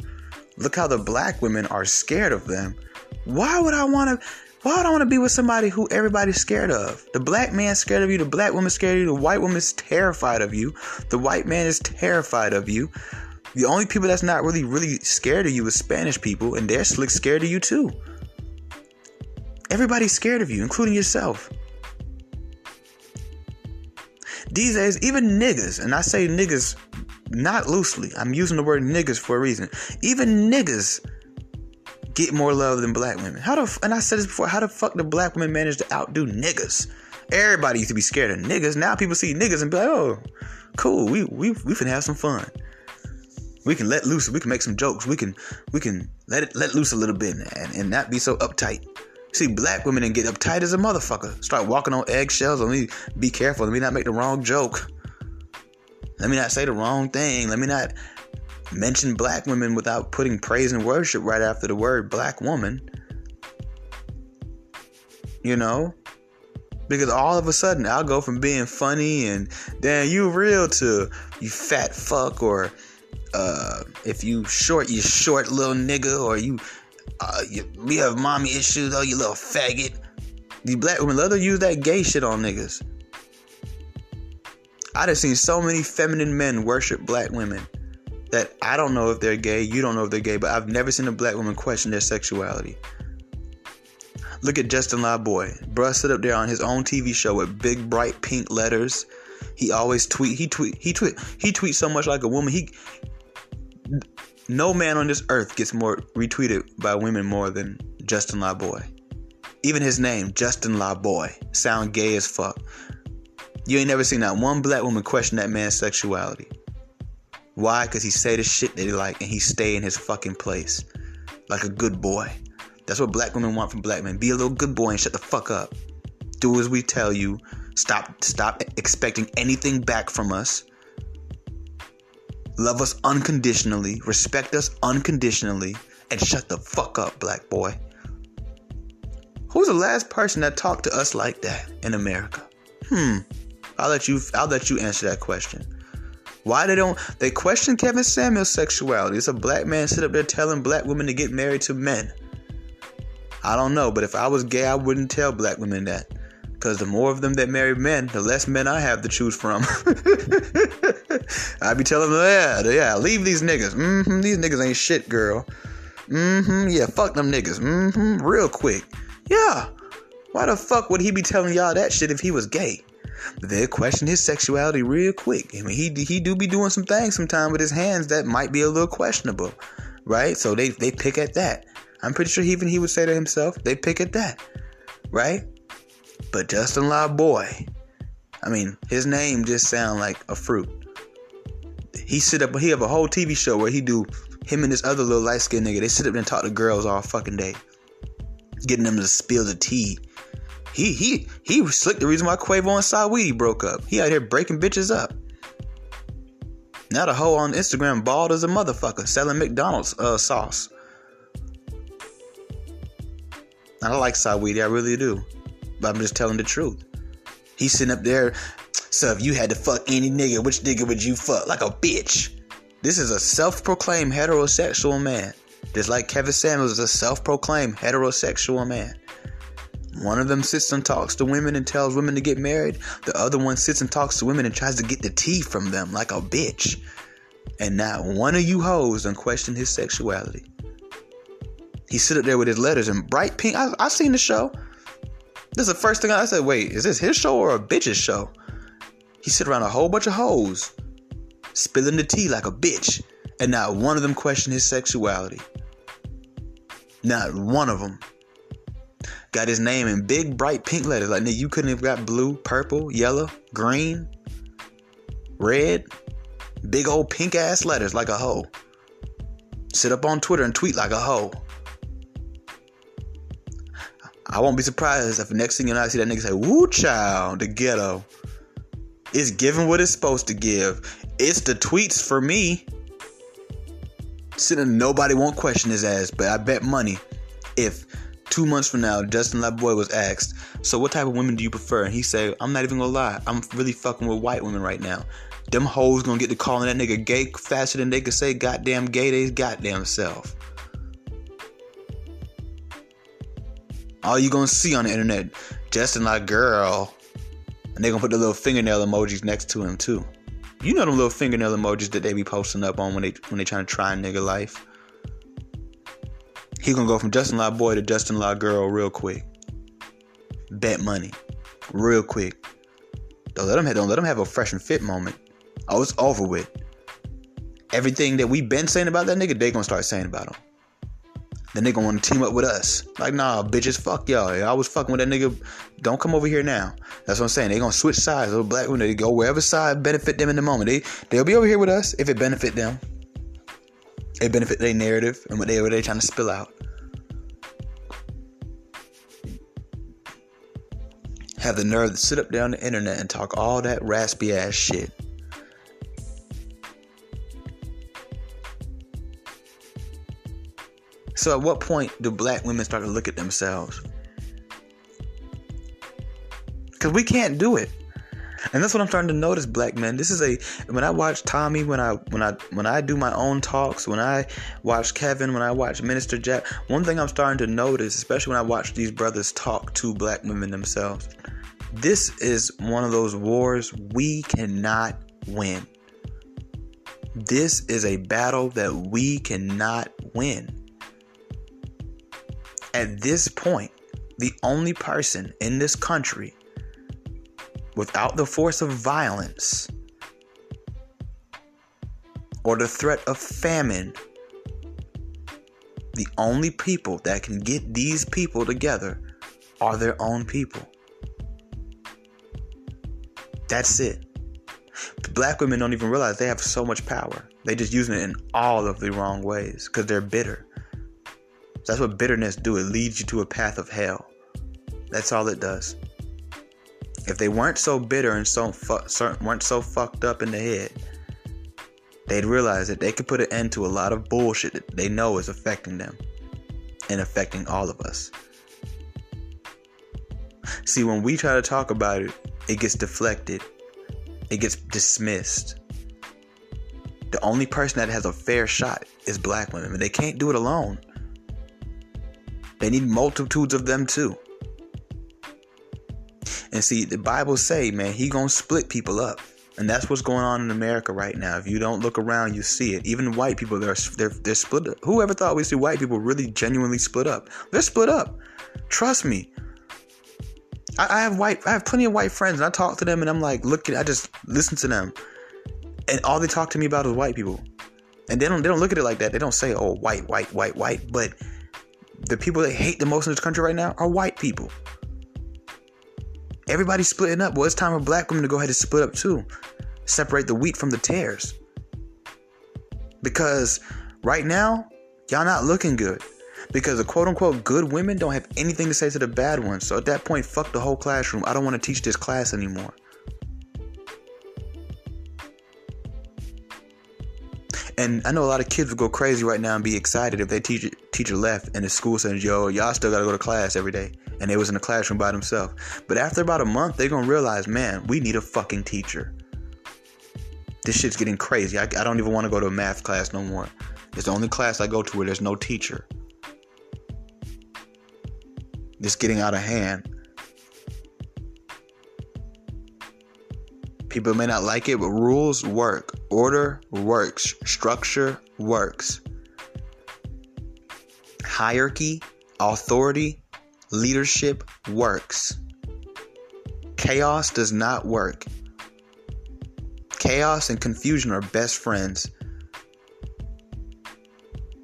look how the black women are scared of them. Why would I want to? Why would I want to be with somebody who everybody's scared of? The black man's scared of you, the black woman's scared of you, the white woman's terrified of you, the white man is terrified of you. The only people that's not really, really scared of you is Spanish people, and they're slick scared of you too. Everybody's scared of you, including yourself. These days, even niggas, and I say niggas not loosely, I'm using the word niggas for a reason. Even niggas get more love than black women. How the and I said this before, how the fuck do black women manage to outdo niggas? Everybody used to be scared of niggas. Now people see niggas and be like, oh, cool, we we we can have some fun. We can let loose. We can make some jokes. We can we can let it let loose a little bit and, and not be so uptight. See, black women and get uptight as a motherfucker. Start walking on eggshells. Let me be careful. Let me not make the wrong joke. Let me not say the wrong thing. Let me not mention black women without putting praise and worship right after the word black woman. You know? Because all of a sudden I'll go from being funny and damn you real to you fat fuck or uh, if you short you short little nigga or you uh, you, have mommy issues oh you little faggot. These black women love to use that gay shit on niggas. I have seen so many feminine men worship black women that I don't know if they're gay, you don't know if they're gay, but I've never seen a black woman question their sexuality. Look at Justin LaBoy. Bruh sit up there on his own TV show with big bright pink letters. He always tweet. He tweet. He tweet. He tweets so much like a woman. He no man on this earth gets more retweeted by women more than Justin LaBoy. Even his name, Justin LaBoy, sound gay as fuck. You ain't never seen that one black woman question that man's sexuality. Why? Because he say the shit that he like and he stay in his fucking place. Like a good boy. That's what black women want from black men. Be a little good boy and shut the fuck up. Do as we tell you. Stop stop expecting anything back from us. Love us unconditionally, respect us unconditionally, and shut the fuck up, black boy. Who's the last person that talked to us like that in America? Hmm. I'll let you I'll let you answer that question. Why they don't they question Kevin Samuels' sexuality? It's a black man sit up there telling black women to get married to men. I don't know, but if I was gay, I wouldn't tell black women that. Because the more of them that marry men, the less men I have to choose from. I'd be telling them, yeah, yeah, leave these niggas. Mm-hmm, these niggas ain't shit, girl. Mm-hmm, yeah, fuck them niggas. Mm-hmm, real quick. Yeah. Why the fuck would he be telling y'all that shit if he was gay? They'll question his sexuality real quick. I mean, he he do be doing some things sometimes with his hands that might be a little questionable, right? So they they pick at that. I'm pretty sure even he would say to himself, they pick at that, right? But Justin LaBoy, I mean, his name just sound like a fruit. He sit up, he have a whole TV show where he do him and this other little light skinned nigga. They sit up and talk to girls all fucking day, getting them to spill the tea he he he slick the reason why Quavo and Saweetie broke up. He out here breaking bitches up. Now the hoe on Instagram bald as a motherfucker selling McDonald's uh, sauce. I like Saweetie, I really do. But I'm just telling the truth. He's sitting up there. So if you had to fuck any nigga, which nigga would you fuck? Like a bitch. This is a self-proclaimed heterosexual man. Just like Kevin Samuels is a self-proclaimed heterosexual man. One of them sits and talks to women and tells women to get married. The other one sits and talks to women and tries to get the tea from them like a bitch. And not one of you hoes don't question his sexuality. He sit up there with his letters in bright pink. I, I seen the show. This is the first thing I said. Wait, is this his show or a bitch's show? He sit around a whole bunch of hoes, spilling the tea like a bitch, and not one of them question his sexuality. Not one of them got his name in big bright pink letters. Like nigga, you couldn't have got blue, purple, yellow, green, red, big old pink ass letters like a hoe. Sit up on Twitter and tweet like a hoe. I won't be surprised if the next thing you know, I see that nigga say, "Woo, child, the ghetto." It's giving what it's supposed to give. It's the tweets for me. Sitting, nobody won't question his ass, but I bet money if two months from now Justin LaBoy was asked, "So what type of women do you prefer?" and he said, "I'm not even gonna lie, I'm really fucking with white women right now." Them hoes gonna get to calling that nigga gay faster than they could say goddamn gay they goddamn self. All you gonna see on the internet, Justin like girl, and they gonna put the little fingernail emojis next to him too. You know them little fingernail emojis that they be posting up on when they when they trying to try a nigga life. He gonna go from Justin LaBoy to Justin Law girl real quick. Bet money, real quick. Don't let him have, don't let him have a fresh and fit moment. Oh, it's over with. Everything that we've been saying about that nigga, they gonna start saying about him. Then they gonna want to team up with us. Like, nah, bitches, fuck y'all. I was fucking with that nigga. Don't come over here now. That's what I'm saying. They gonna switch sides. Little black women, they go wherever side benefit them in the moment. They they'll be over here with us if it benefit them. It benefit their narrative and what they what they trying to spill out. Have the nerve to sit up there on the internet and talk all that raspy ass shit. So, at what point do black women start to look at themselves? Because we can't do it. And that's what I'm starting to notice, black men. This is a when I watch Tommy, when I when I when I do my own talks, when I watch Kevin, when I watch Minister Jack, one thing I'm starting to notice, especially when I watch these brothers talk to black women themselves, this is one of those wars we cannot win. This is a battle that we cannot win. At this point, the only person in this country without the force of violence or the threat of famine, the only people that can get these people together are their own people. That's it. Black women don't even realize they have so much power. They just using it in all of the wrong ways because they're bitter. That's what bitterness do. It leads you to a path of hell. That's all it does. If they weren't so bitter and so fu- weren't so fucked up in the head, they'd realize that they could put an end to a lot of bullshit that they know is affecting them and affecting all of us. See, when we try to talk about it, it gets deflected, it gets dismissed. The only person that has a fair shot is black women, and they can't do it alone. They need multitudes of them too. And see, the Bible say, man, he gonna split people up. And that's what's going on in America right now. If you don't look around, you see it. Even white people, they're they're they're split up. Whoever thought we see white people really genuinely split up? They're split up. Trust me. I, I have white, I have plenty of white friends, and I talk to them, and I'm like, look at, I just listen to them, and all they talk to me about is white people, and they don't they don't look at it like that. They don't say, oh, white, white, white, white, but the people they hate the most in this country right now are white people. Everybody's splitting up. Well, it's time for black women to go ahead and split up too. Separate the wheat from the tares. Because right now, y'all not looking good. Because the quote unquote good women don't have anything to say to the bad ones. So at that point, fuck the whole classroom. I don't want to teach this class anymore. And I know a lot of kids would go crazy right now and be excited if their teacher teacher left and the school says, "Yo, y'all still gotta go to class every day," and they was in the classroom by themselves. But after about a month, they're gonna realize, man, we need a fucking teacher. This shit's getting crazy. I, I don't even want to go to a math class no more. It's the only class I go to where there's no teacher. It's getting out of hand. People may not like it, but rules work. Order works. Structure works. Hierarchy, authority, leadership works. Chaos does not work. Chaos and confusion are best friends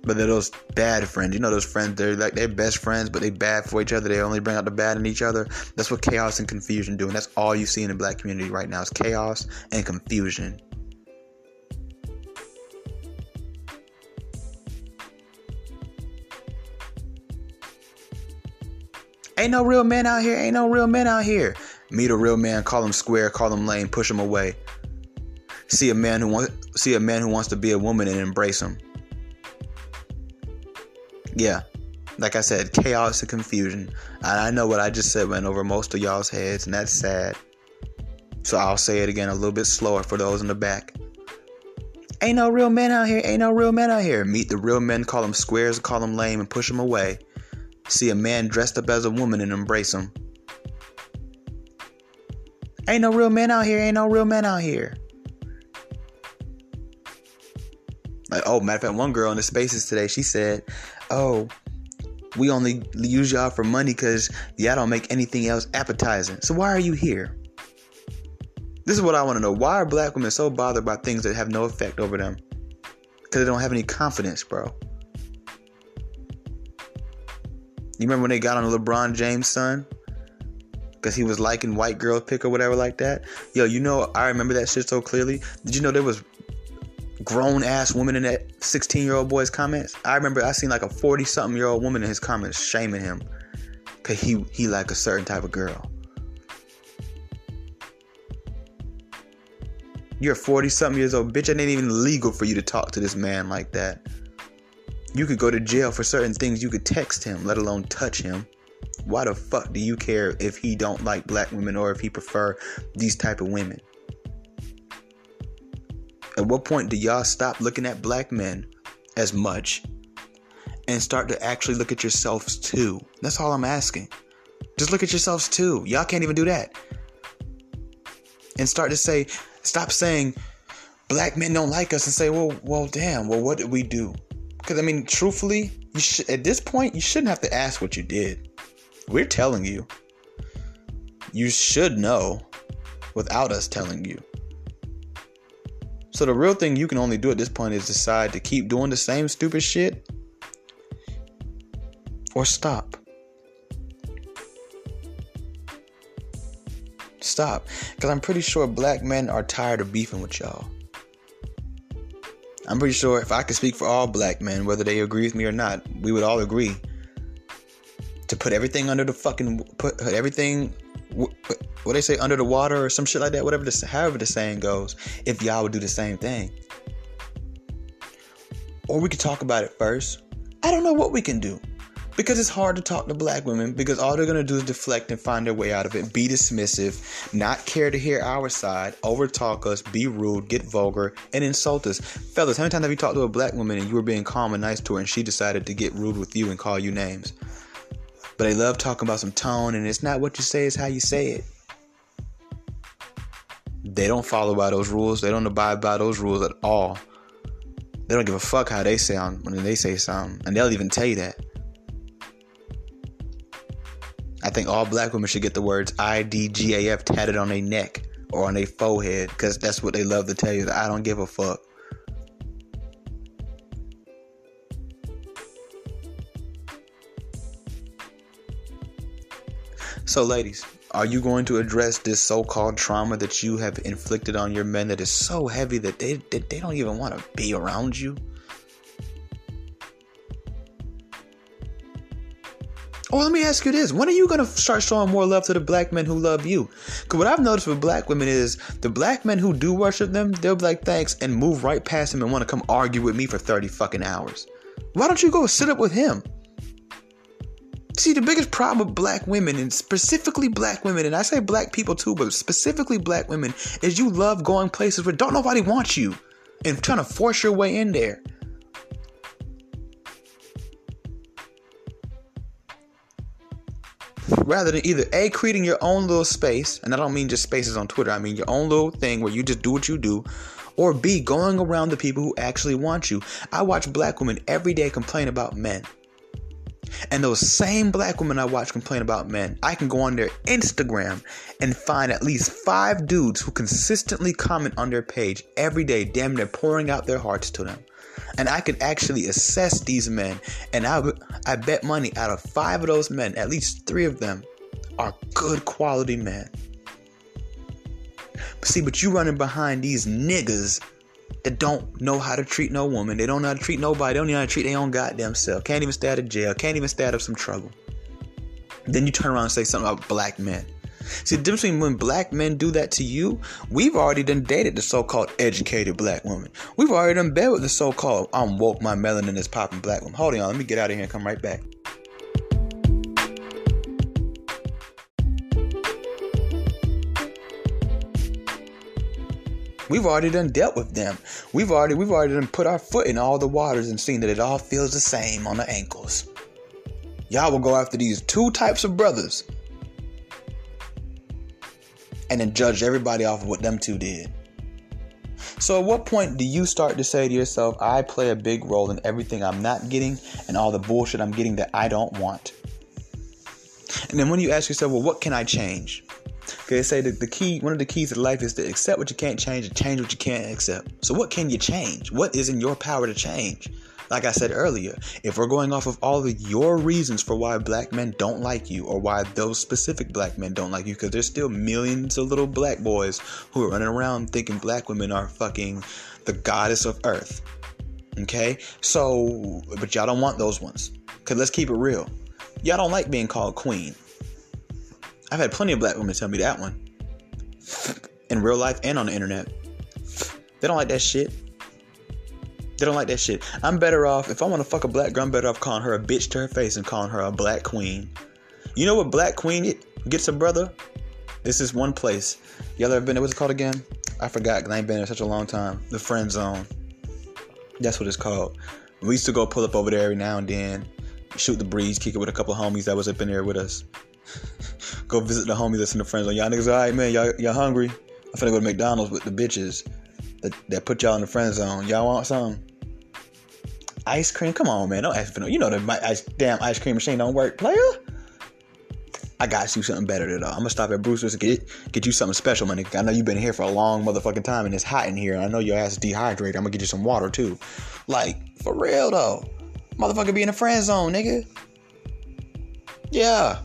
but they're those bad friends. You know those friends. They're like they're best friends, but they bad for each other. They only bring out the bad in each other. That's what chaos and confusion do, and that's all you see in the black community right now is chaos and confusion. Ain't no real men out here. Ain't no real men out here. Meet a real man, call him square, call him lame, push him away. See a man who wants see a man who wants to be a woman and embrace him. Yeah. Like I said, chaos and confusion. And I know what I just said went over most of y'all's heads, and that's sad. So I'll say it again a little bit slower for those in the back. Ain't no real men out here. Ain't no real men out here. Meet the real men, call them squares, call them lame, and push them away. See a man dressed up as a woman and embrace him. Ain't no real men out here. Ain't no real men out here. Like, oh, matter of fact, one girl in the spaces today, she said, "Oh, we only use y'all for money because y'all don't make anything else appetizing. So why are you here?" This is what I want to know. Why are black women so bothered by things that have no effect over them? Because they don't have any confidence, bro. You remember when they got on LeBron James' son? Because he was liking white girl pick or whatever like that? Yo, you know, I remember that shit so clearly. Did you know there was grown ass woman in that 16 year old boy's comments? I remember I seen like a 40 something year old woman in his comments shaming him because he, he like a certain type of girl. You're 40 something years old. Bitch, it ain't even legal for you to talk to this man like that. You could go to jail for certain things. You could text him, let alone touch him. Why the fuck do you care if he don't like black women or if he prefer these type of women? At what point do y'all stop looking at black men as much and start to actually look at yourselves too? That's all I'm asking. Just look at yourselves too. Y'all can't even do that. And start to say, Stop saying black men don't like us and say, well, well, damn, well, what did we do? Because I mean, truthfully, you should at this point you shouldn't have to ask what you did. We're telling you. You should know without us telling you. So the real thing you can only do at this point is decide to keep doing the same stupid shit or stop. Stop. Because I'm pretty sure black men are tired of beefing with y'all. I'm pretty sure if I could speak for all black men, whether they agree with me or not, we would all agree to put everything under the fucking put, everything what they say under the water or some shit like that, whatever the however the saying goes. If y'all would do the same thing, or we could talk about it first. I don't know what we can do because it's hard to talk to black women because all they're gonna do is deflect and find their way out of it, be dismissive, not care to hear our side, overtalk us, be rude, get vulgar, and insult us. Fellas, how many times have you talked to a black woman and you were being calm and nice to her and she decided to get rude with you and call you names? But they love talking about some tone and it's not what you say, it's how you say it. They don't follow by those rules, they don't abide by those rules at all. They don't give a fuck how they sound when they say something, and they'll even tell you that. I think all black women should get the words IDGAF tatted on their neck or on their forehead because that's what they love to tell you. That I don't give a fuck. So, ladies, are you going to address this so-called trauma that you have inflicted on your men that is so heavy that they that they don't even want to be around you? Or let me ask you this: When are you gonna start showing more love to the black men who love you? Because what I've noticed with black women is the black men who do worship them, they'll be like thanks and move right past him and want to come argue with me for thirty fucking hours. Why don't you go sit up with him? See, the biggest problem with black women, and specifically black women, and I say black people too, but specifically black women, is you love going places where don't nobody wants you and trying to force your way in there. rather than either A, creating your own little space, and I don't mean just spaces on Twitter, I mean your own little thing where you just do what you do, or B, going around the people who actually want you. I watch black women every day complain about men. And those same black women I watch complain about men, I can go on their Instagram and find at least five dudes who consistently comment on their page every day, damn near pouring out their hearts to them and I can actually assess these men. And I, I bet money out of five of those men, at least three of them are good quality men. But see, but you running behind these niggas that don't know how to treat no woman. They don't know how to treat nobody. They don't know how to treat their own goddamn self. Can't even stay out of jail. Can't even stay out of some trouble. Then you turn around and say something about black men. See, the difference between when black men do that to you, we've already done dated the so-called educated black woman. We've already done bed with the so-called I'm woke, my melanin is popping black woman. Hold on, let me get out of here and come right back. We've already done dealt with them. We've already we've already done put our foot in all the waters and seen that it all feels the same on the ankles. Y'all will go after these two types of brothers and then judge everybody off of what them two did. So, at what point do you start to say to yourself, I play a big role in everything I'm not getting and all the bullshit I'm getting that I don't want? And then when you ask yourself, well, what can I change? Okay, say that the key, one of the keys to life is to accept what you can't change and change what you can't accept. So, what can you change? What is in your power to change? Like I said earlier, if we're going off of all of your reasons for why black men don't like you or why those specific black men don't like you, because there's still millions of little black boys who are running around thinking black women are fucking the goddess of earth. Okay? So, but y'all don't want those ones. Because let's keep it real. Y'all don't like being called queen. I've had plenty of black women tell me that one. In real life and on the internet. They don't like that shit. They don't like that shit. I'm better off if I want to fuck a black girl. I'm better off calling her a bitch to her face and calling her a black queen. You know what black queen gets a brother? This is one place. Y'all ever been there? What's it called again? I forgot. I ain't been there such a long time. The friend zone. That's what it's called. We used to go pull up over there every now and then, shoot the breeze, kick it with a couple homies that was up in there with us. Go visit the homies that's in the friend zone. Y'all niggas, alright, man. Y'all, y'all hungry? I'm finna go to McDonald's with the bitches that, that put y'all in the friend zone. Y'all want some? Ice cream? Come on, man. Don't ask for no. You know the ice, damn ice cream machine don't work, player. I got you something better than that. I'm gonna stop at Brewster's and get get you something special, my nigga. I know you've been here for a long motherfucking time and it's hot in here. And I know your ass is dehydrated. I'm gonna get you some water too. Like for real though, motherfucker be in the friend zone, nigga. Yeah,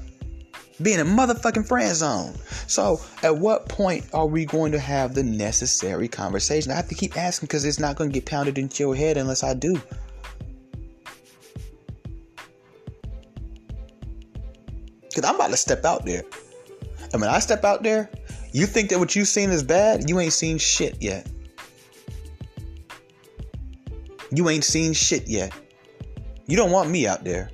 be in a motherfucking friend zone. So, at what point are we going to have the necessary conversation? I have to keep asking because it's not going to get pounded into your head unless I do. Because I'm about to step out there. And when I step out there, you think that what you've seen is bad? You ain't seen shit yet. You ain't seen shit yet. You don't want me out there.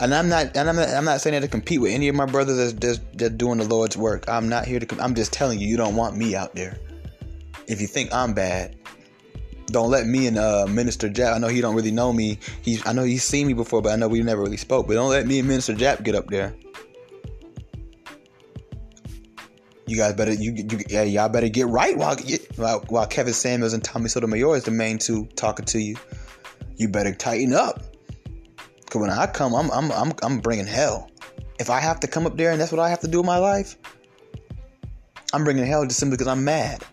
And I'm not, and I'm not, I'm not saying that to compete with any of my brothers that's, that's, that's doing the Lord's work. I'm not here to. I'm just telling you, you don't want me out there. If you think I'm bad, don't let me and uh, Minister Jap. I know he don't really know me. He's I know he's seen me before, but I know we never really spoke. But don't let me and Minister Jap get up there. You guys better you, you yeah y'all better get right while while, while Kevin Samuels and Tommy Sotomayor is the main two talking to you. You better tighten up. Cause when I come, I'm I'm I'm I'm bringing hell. If I have to come up there and that's what I have to do in my life, I'm bringing hell just simply because I'm mad.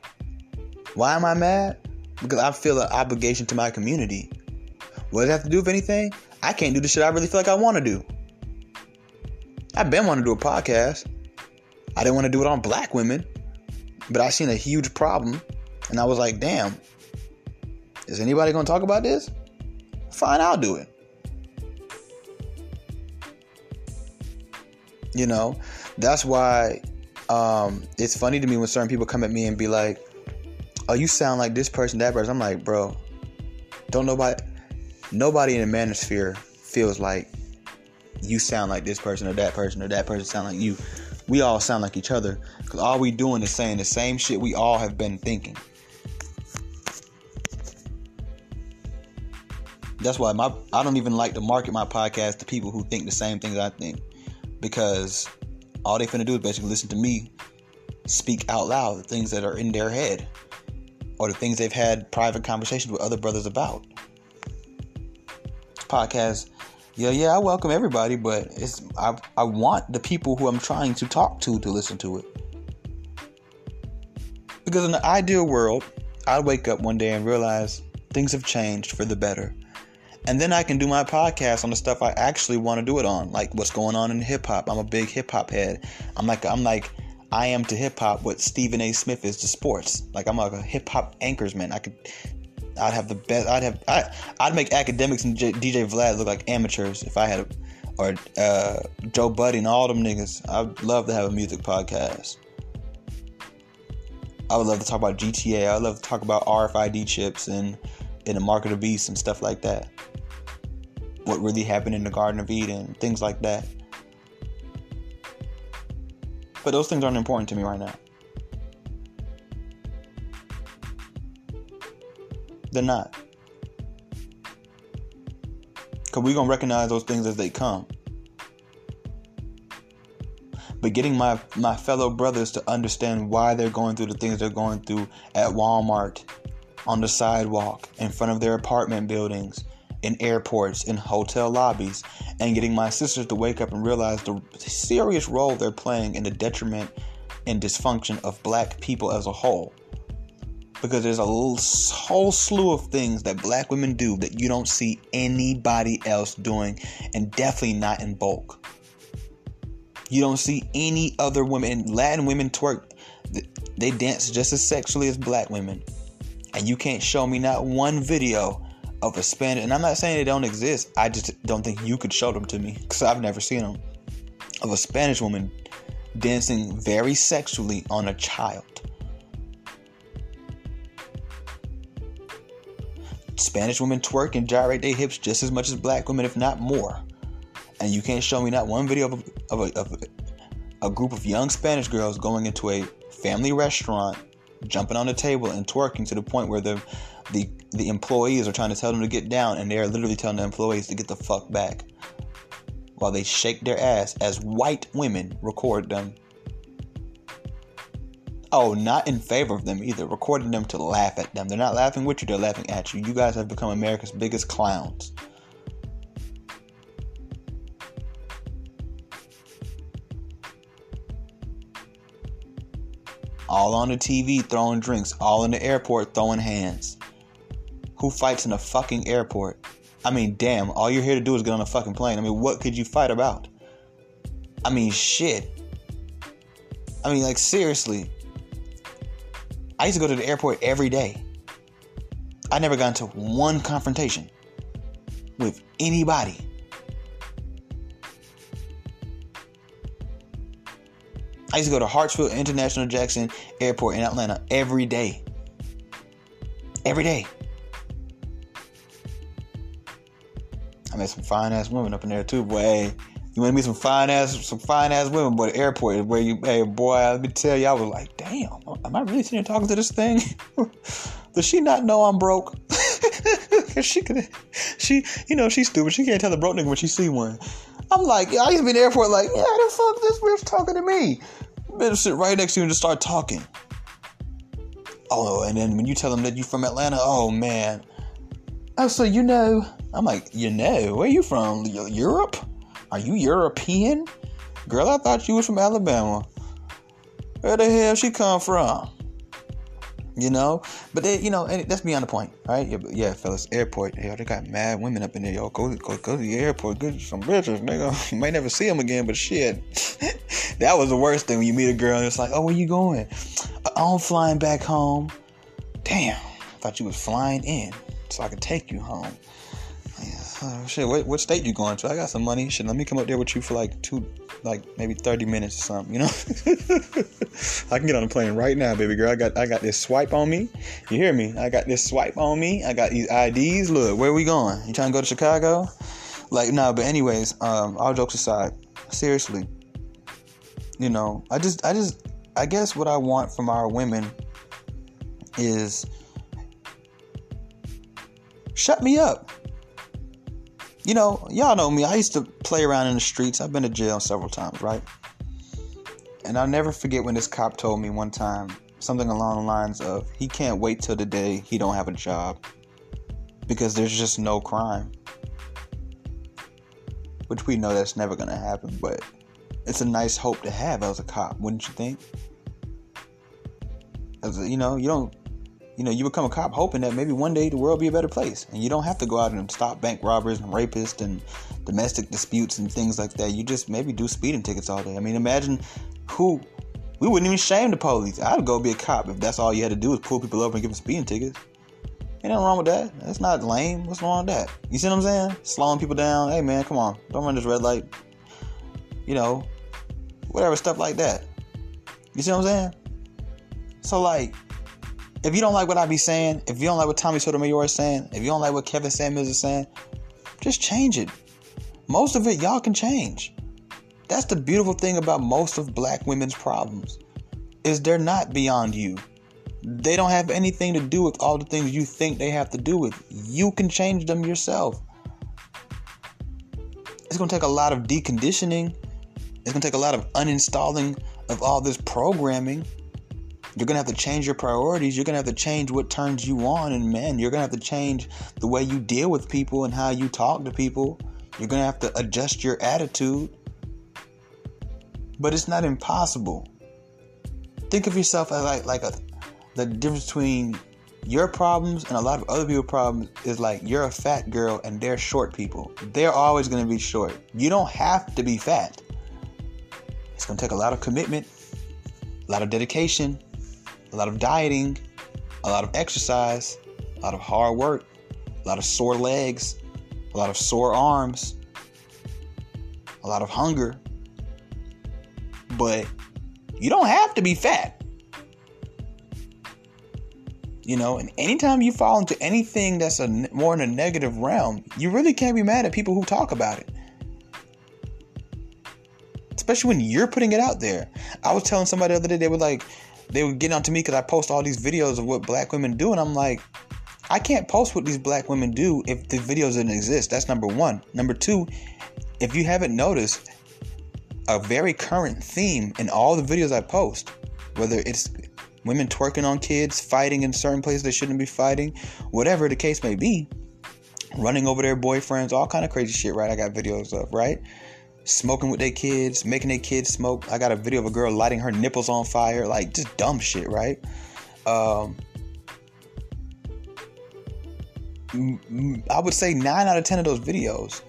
Why am I mad? because I feel an obligation to my community. What does it have to do with anything? I can't do the shit I really feel like I want to do. I've been wanting to do a podcast. I didn't want to do it on black women, but I seen a huge problem, and I was like, damn, is anybody going to talk about this? Fine, I'll do it. You know, that's why um, it's funny to me when certain people come at me and be like, oh, you sound like this person, that person. I'm like, bro, don't nobody, nobody in the manosphere feels like you sound like this person or that person or that person sound like you. We all sound like each other because all we doing is saying the same shit we all have been thinking. That's why my I don't even like to market my podcast to people who think the same things I think because all they finna do is basically listen to me speak out loud the things that are in their head or the things they've had private conversations with other brothers about. Podcast, yeah, yeah, I welcome everybody, but it's I I want the people who I'm trying to talk to to listen to it. Because in the ideal world, I'd wake up one day and realize things have changed for the better. And then I can do my podcast on the stuff I actually want to do it on, like what's going on in hip hop. I'm a big hip hop head. I'm like I'm like I am to hip hop what Stephen A. Smith is to sports. Like I'm like a hip hop anchorsman. I could, I'd have the best. I'd have. I, I'd make Akademiks and J, DJ Vlad look like amateurs if I had a, or uh, Joe Budden and all them niggas. I'd love to have a music podcast. I would love to talk about GTA. I would love to talk about RFID chips and in the market of beasts and stuff like that. What really happened in the Garden of Eden, things like that. But those things aren't important to me right now. They're not. Because we're going to recognize those things as they come. But getting my, my fellow brothers to understand why they're going through the things they're going through at Walmart, on the sidewalk, in front of their apartment buildings, in airports, in hotel lobbies, and getting my sisters to wake up and realize the serious role they're playing in the detriment and dysfunction of black people as a whole because there's a whole slew of things that black women do that you don't see anybody else doing, and definitely not in bulk. You don't see any other women. Latin women twerk, they dance just as sexually as black women. And you can't show me not one video of a Spanish, and I'm not saying they don't exist, I just don't think you could show them to me because I've never seen them. Of a Spanish woman dancing very sexually on a child. Spanish women twerk and gyrate their hips just as much as black women, if not more. And you can't show me not one video of a, of a, of a group of young Spanish girls going into a family restaurant, jumping on the table and twerking to the point where the the the employees are trying to tell them to get down, and they are literally telling the employees to get the fuck back, while they shake their ass as white women record them Oh, not in favor of them either. Recording them to laugh at them. They're not laughing with you, they're laughing at you. You guys have become America's biggest clowns. All on the TV throwing drinks, all in the airport throwing hands. Who fights in a fucking airport? I mean, damn, all you're here to do is get on a fucking plane. I mean, what could you fight about? I mean, shit. I mean, like, seriously. I used to go to the airport every day. I never got into one confrontation with anybody. I used to go to Hartsfield International Jackson Airport in Atlanta every day. Every day. I met some fine ass women up in there too, boy. Hey, you want to meet some fine ass, some fine ass women, but the airport is where you, hey boy, let me tell you, I was like, damn, am I really sitting here talking to this thing? Does she not know I'm broke? she could, she, you know, she's stupid. She can't tell the broke nigga when she see one. I'm like, I used to be in the airport, like, yeah, the fuck this bitch talking to me? Better sit right next to you and just start talking. Oh, and then when you tell them that you from Atlanta, oh man. Oh, so you know? I'm like, you know? Where you from? Europe? Are you European? Girl, I thought you was from Alabama. Where the hell she come from? You know, but they, you know, and that's beyond the point, right? Yeah, yeah, fellas, airport, yo, they got mad women up in there, yo. Go, go, go to the airport, get some bitches, nigga. You might never see them again, but shit, that was the worst thing when you meet a girl and it's like, oh, where you going? Uh, I'm flying back home. Damn, I thought you was flying in so I can take you home. Oh, shit, what, what state you going to? I got some money. Shit, let me come up there with you for like two, like maybe thirty minutes or something. You know, I can get on a plane right now, baby girl. I got I got this swipe on me. You hear me? I got this swipe on me. I got these IDs. Look, where we going? You trying to go to Chicago? Like no, nah, but anyways, um, all jokes aside, seriously, you know, I just I just I guess what I want from our women is shut me up you know, y'all know me. I used to play around in the streets. I've been to jail several times, right? And I'll never forget when this cop told me one time something along the lines of he can't wait till the day he don't have a job because there's just no crime. Which we know that's never gonna happen, but it's a nice hope to have as a cop, wouldn't you think? As a, you know, you don't you know, you become a cop hoping that maybe one day the world be a better place. And you don't have to go out and stop bank robbers and rapists and domestic disputes and things like that. You just maybe do speeding tickets all day. I mean, imagine who we wouldn't even shame the police. I'd go be a cop if that's all you had to do is pull people over and give them speeding tickets. Ain't nothing wrong with that. That's not lame. What's wrong with that? You see what I'm saying? Slowing people down. Hey man, come on. Don't run this red light. You know, whatever stuff like that. You see what I'm saying? So like, if you don't like what I be saying, if you don't like what Tommy Sotomayor is saying, if you don't like what Kevin Samuels is saying, just change it. Most of it y'all can change. That's the beautiful thing about most of black women's problems is they're not beyond you. They don't have anything to do with all the things you think they have to do with. You can change them yourself. It's going to take a lot of deconditioning. It's going to take a lot of uninstalling of all this programming. You're going to have to change your priorities. You're going to have to change what turns you on. And man, you're going to have to change the way you deal with people and how you talk to people. You're going to have to adjust your attitude. But it's not impossible. Think of yourself as like, like a, the difference between your problems and a lot of other people's problems is like you're a fat girl and they're short people. They're always going to be short. You don't have to be fat. It's going to take a lot of commitment, a lot of dedication, a lot of dieting, a lot of exercise, a lot of hard work, a lot of sore legs, a lot of sore arms, a lot of hunger. But you don't have to be fat. You know, and anytime you fall into anything that's a more in a negative realm, you really can't be mad at people who talk about it. Especially when you're putting it out there. I was telling somebody the other day, they were like, they were getting on to me because I post all these videos of what black women do, and I'm like, I can't post what these black women do if the videos didn't exist. That's number one. Number two, if you haven't noticed, a very current theme in all the videos I post, whether it's women twerking on kids, fighting in certain places they shouldn't be fighting, whatever the case may be, running over their boyfriends, all kind of crazy shit, right? I got videos of, right? Smoking with their kids, making their kids smoke. I got a video of a girl lighting her nipples on fire, like just dumb shit, right? Um, I would say nine out of ten of those videos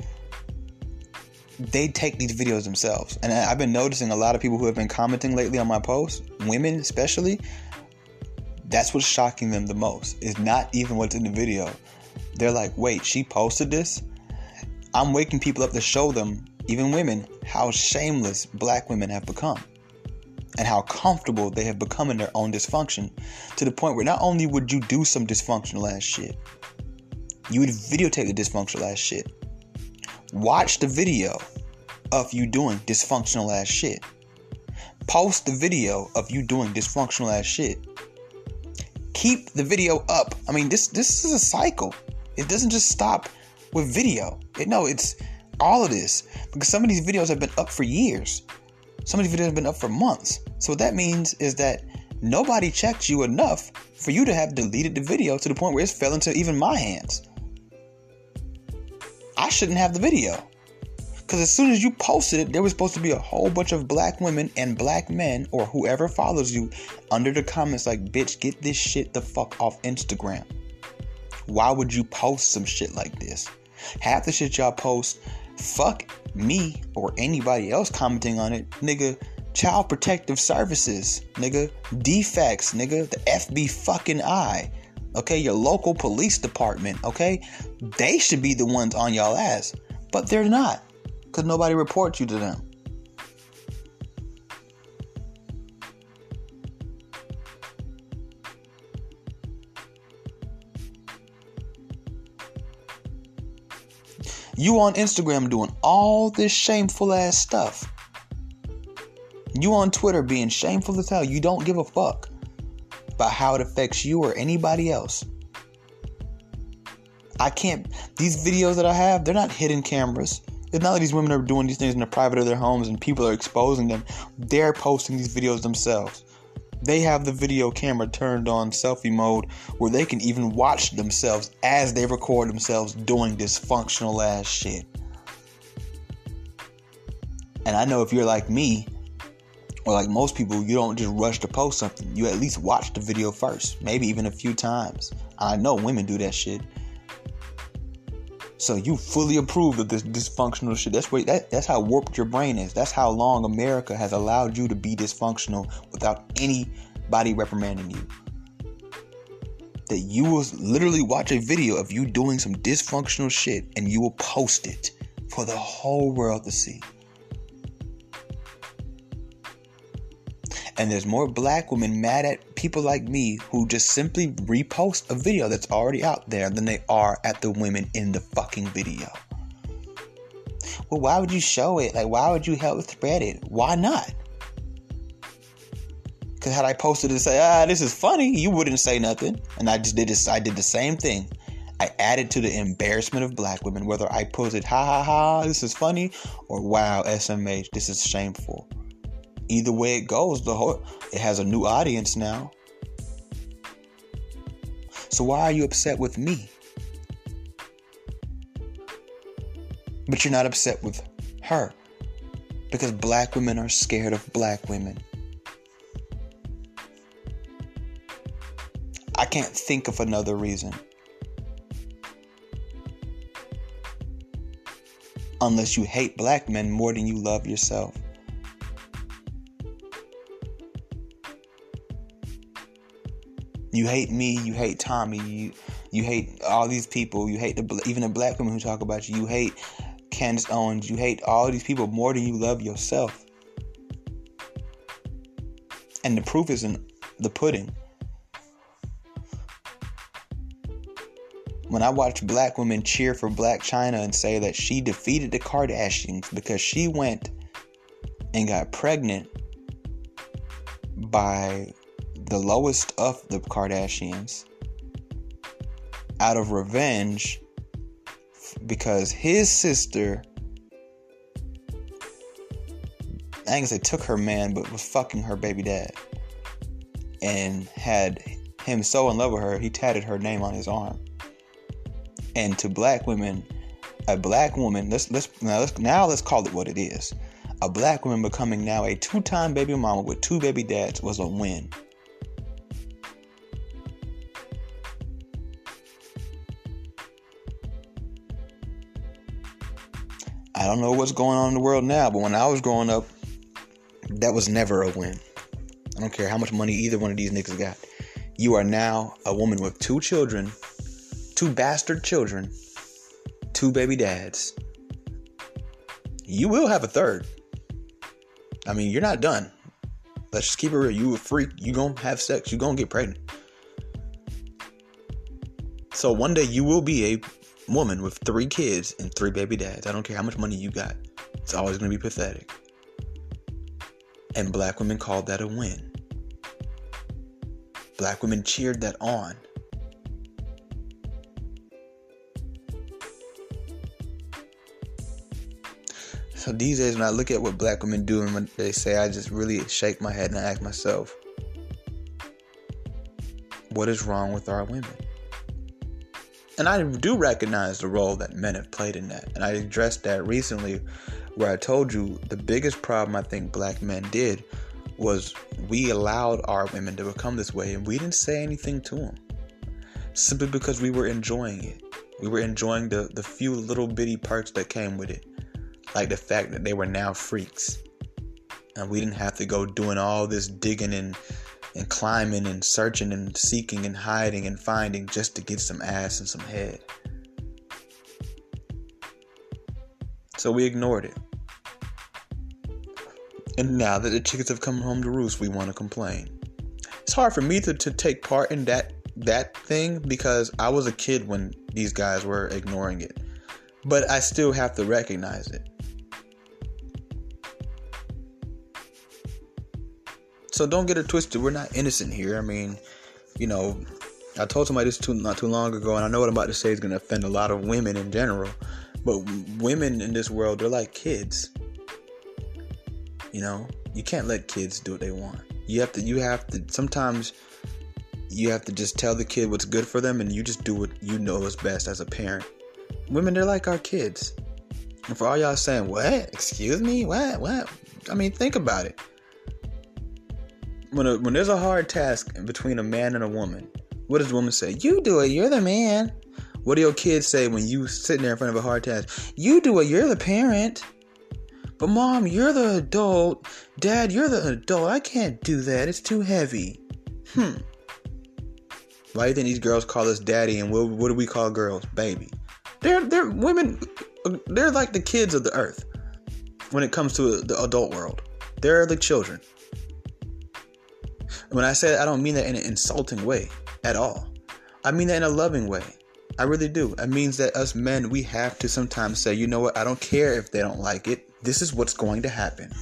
they take these videos themselves. And I've been noticing a lot of people who have been commenting lately on my posts, women especially, that's what's shocking them the most. Is not even what's in the video. They're like, wait, she posted this? I'm waking people up to show them, even women, how shameless black women have become. And how comfortable they have become in their own dysfunction to the point where not only would you do some dysfunctional ass shit, you would videotape the dysfunctional ass shit. Watch the video of you doing dysfunctional ass shit. Post the video of you doing dysfunctional ass shit keep the video up. I mean, this this is a cycle. It doesn't just stop with video. It no, it's all of this because some of these videos have been up for years. Some of these videos have been up for months. So what that means is that nobody checked you enough for you to have deleted the video to the point where it fell into even my hands. I shouldn't have the video. Because as soon as you posted it, there was supposed to be a whole bunch of black women and black men or whoever follows you under the comments like, bitch, get this shit the fuck off Instagram. Why would you post some shit like this? Half the shit y'all post, fuck me or anybody else commenting on it, nigga. Child Protective Services, nigga. DFCS, nigga. The FB fucking I. Okay, your local police department, okay? They should be the ones on y'all ass, but they're not because nobody reports you to them. You on Instagram doing all this shameful ass stuff. You on Twitter being shameful as hell. You don't give a fuck about how it affects you or anybody else. I can't, these videos that I have, they're not hidden cameras. It's not like these women are doing these things in the private of their homes and people are exposing them. They're posting these videos themselves. They have the video camera turned on selfie mode where they can even watch themselves as they record themselves doing dysfunctional ass shit. And I know if you're like me, or like most people, you don't just rush to post something. You at least watch the video first, maybe even a few times. I know women do that shit. So you fully approve of this dysfunctional shit. That's what that, that's how warped your brain is. That's how long America has allowed you to be dysfunctional without anybody reprimanding you. that you will literally watch a video of you doing some dysfunctional shit and you will post it for the whole world to see. And there's more black women mad at people like me who just simply repost a video that's already out there than they are at the women in the fucking video. Well, why would you show it? Like, why would you help spread it? Why not? Because had I posted it and say, ah, this is funny, you wouldn't say nothing. And I just did this. I did the same thing. I added to the embarrassment of black women, whether I posted, ha ha ha, this is funny, or wow, SMH, this is shameful either way it goes, the whole it has a new audience now. So why are you upset with me? But you're not upset with her. Because black women are scared of black women. I can't think of another reason. Unless you hate black men more than you love yourself. You hate me. You hate Tommy. You you hate all these people. You hate the even the black women who talk about you. You hate Candace Owens. You hate all these people more than you love yourself. And the proof is in the pudding. When I watch black women cheer for Blac Chyna and say that she defeated the Kardashians because she went and got pregnant by the lowest of the Kardashians out of revenge because his sister I ain't gonna say took her man, but was fucking her baby dad. And had him so in love with her, he tatted her name on his arm. And to black women, a black woman, let's let's now let's now let's call it what it is. A black woman becoming now a two-time baby mama with two baby dads was a win. I don't know what's going on in the world now, but when I was growing up, that was never a win. I don't care how much money either one of these niggas got. You are now a woman with two children, two bastard children, two baby dads. You will have a third. I mean, you're not done. Let's just keep it real. You a freak. You gonna have sex. You gonna get pregnant. So one day you will be a woman with three kids and three baby dads. I don't care how much money you got. It's always going to be pathetic. And black women called that a win. Black women cheered that on. So these days, when I look at what black women do and what they say, I just really shake my head and I ask myself, what is wrong with our women? And I do recognize the role that men have played in that. And I addressed that recently where I told you the biggest problem I think black men did was we allowed our women to become this way and we didn't say anything to them. Simply because we were enjoying it. We were enjoying the, the few little bitty perks that came with it. Like the fact that they were now freaks. And we didn't have to go doing all this digging and and climbing and searching and seeking and hiding and finding just to get some ass and some head. So we ignored it. And now that the chickens have come home to roost, we want to complain. It's hard for me to, to take part in that that thing because I was a kid when these guys were ignoring it. But I still have to recognize it. So don't get it twisted. We're not innocent here. I mean, you know, I told somebody this too, not too long ago, and I know what I'm about to say is going to offend a lot of women in general. But women in this world, they're like kids. You know, you can't let kids do what they want. You have to. You have to. Sometimes you have to just tell the kid what's good for them, and you just do what you know is best as a parent. Women, they're like our kids. And for all y'all saying, "What? Excuse me? What? What?" I mean, think about it when a, when there's a hard task between a man and a woman, what does the woman say? You do it. You're the man. What do your kids say when you sitting there in front of a hard task? You do it. You're the parent. But mom, you're the adult. Dad, you're the adult. I can't do that. It's too heavy. Hmm. Why do you think these girls call us daddy and what, what do we call girls? Baby. They're they're women. They're like the kids of the earth when it comes to the adult world. They're the children. When I say I don't mean that in an insulting way at all. I mean that in a loving way. I really do. It means that us men, we have to sometimes say, you know what, I don't care if they don't like it. This is what's going to happen.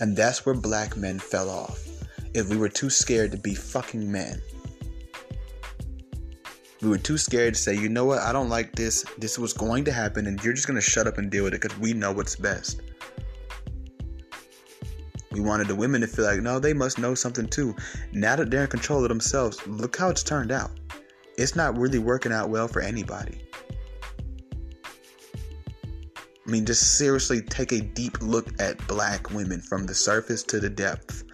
And that's where black men fell off. If we were too scared to be fucking men. We were too scared to say, you know what, I don't like this. This is what's going to happen, and you're just going to shut up and deal with it because we know what's best. We wanted the women to feel like, no, they must know something too. Now that they're in control of themselves, look how it's turned out. It's not really working out well for anybody. I mean, just seriously take a deep look at black women from the surface to the depth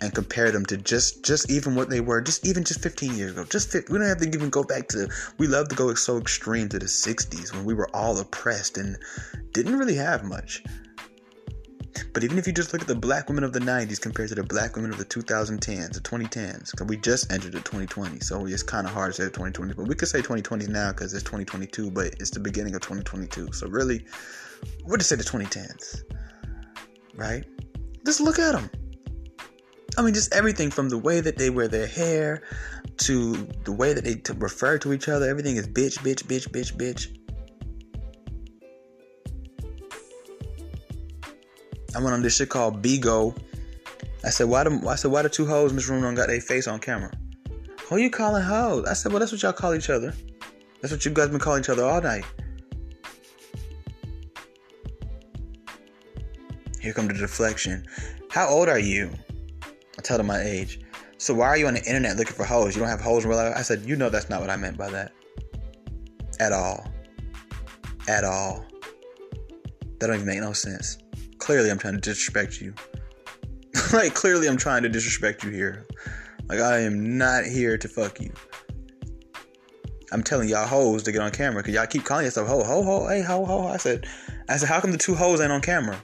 and compare them to just just even what they were just even just 15 years ago just 50, we don't have to even go back to we love to go so extreme to the 60s when we were all oppressed and didn't really have much but even if you just look at the black women of the 90s compared to the black women of the 2010s, the 2010s, because we just entered the 2020, so it's kind of hard to say 2020, but we could say 2020 now because it's 2022, but it's the beginning of 2022. So really, we'll just say the 2010s, right? Just look at them. I mean, just everything from the way that they wear their hair to the way that they t- refer to each other. Everything is bitch, bitch, bitch, bitch, bitch. I went on this shit called Bigo. I said, why I said why the two hoes in this room don't got their face on camera? Who you calling hoes? I said, well that's what y'all call each other. That's what you guys been calling each other all night. Here come the deflection. How old are you? I tell them my age. So why are you on the internet looking for hoes? You don't have hoes in real life? I said, you know that's not what I meant by that. At all. At all. That don't even make no sense. Clearly I'm trying to disrespect you. like clearly I'm trying to disrespect you here. Like I am not here to fuck you. I'm telling y'all hoes to get on camera because y'all keep calling yourself ho ho ho hey ho ho. I said, I said, how come the two hoes ain't on camera?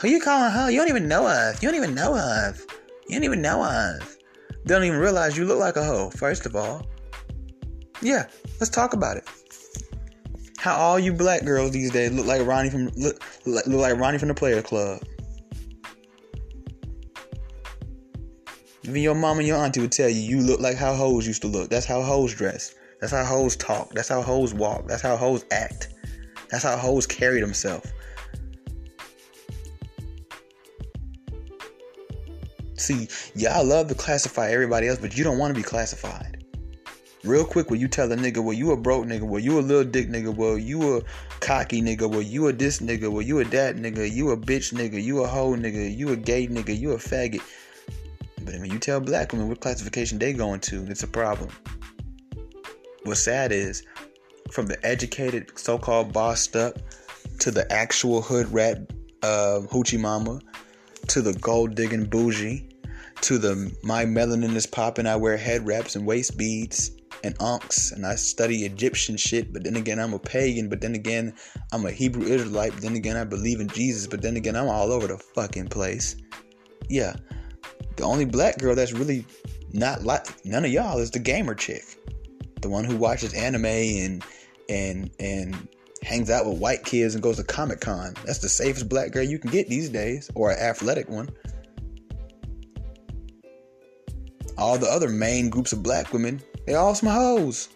Who you calling ho? You don't even know us. You don't even know us. You don't even know us. They don't even realize you look like a hoe. First of all, yeah, let's talk about it. How all you black girls these days look like Ronnie from look, look like Ronnie from the Player Club. Even your mom and your auntie would tell you you look like how hoes used to look. That's how hoes dress. That's how hoes talk. That's how hoes walk. That's how hoes act. That's how hoes carry themselves. See, y'all love to classify everybody else, but you don't want to be classified. Real quick, when you tell a nigga, well, you a broke nigga, well, you a little dick nigga, well, you a cocky nigga, well, you a this nigga, well, you a that nigga, you a bitch nigga, you a hoe nigga, you a gay nigga, you a faggot. But when you tell black women what classification they going to, it's a problem. What's sad is, from the educated, so-called bossed up, to the actual hood rat, uh, hoochie mama, to the gold digging bougie, to the my melanin is popping, I wear head wraps and waist beads and unks, and I study Egyptian shit, but then again, I'm a pagan, but then again, I'm a Hebrew Israelite, but then again, I believe in Jesus, but then again, I'm all over the fucking place. Yeah, the only black girl that's really not like none of y'all is the gamer chick, the one who watches anime and and and hangs out with white kids and goes to Comic Con. That's the safest black girl you can get these days, or an athletic one. All the other main groups of black women, they all some hoes.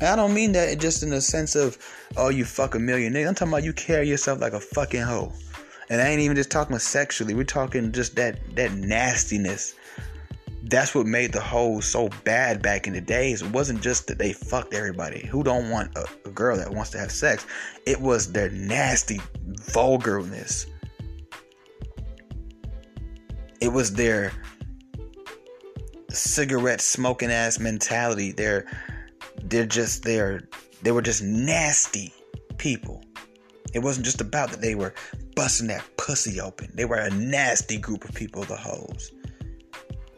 And I don't mean that just in the sense of, oh, you fuck a million niggas. I'm talking about you carry yourself like a fucking hoe. And I ain't even just talking sexually. We're talking just that that nastiness. That's what made the hoes so bad back in the days. It wasn't just that they fucked everybody. Who don't want a, a girl that wants to have sex? It was their nasty vulgarness. It was their cigarette smoking ass mentality. They're they're just they're they were just nasty people. It wasn't just about that they were busting that pussy open. They were a nasty group of people, the hoes.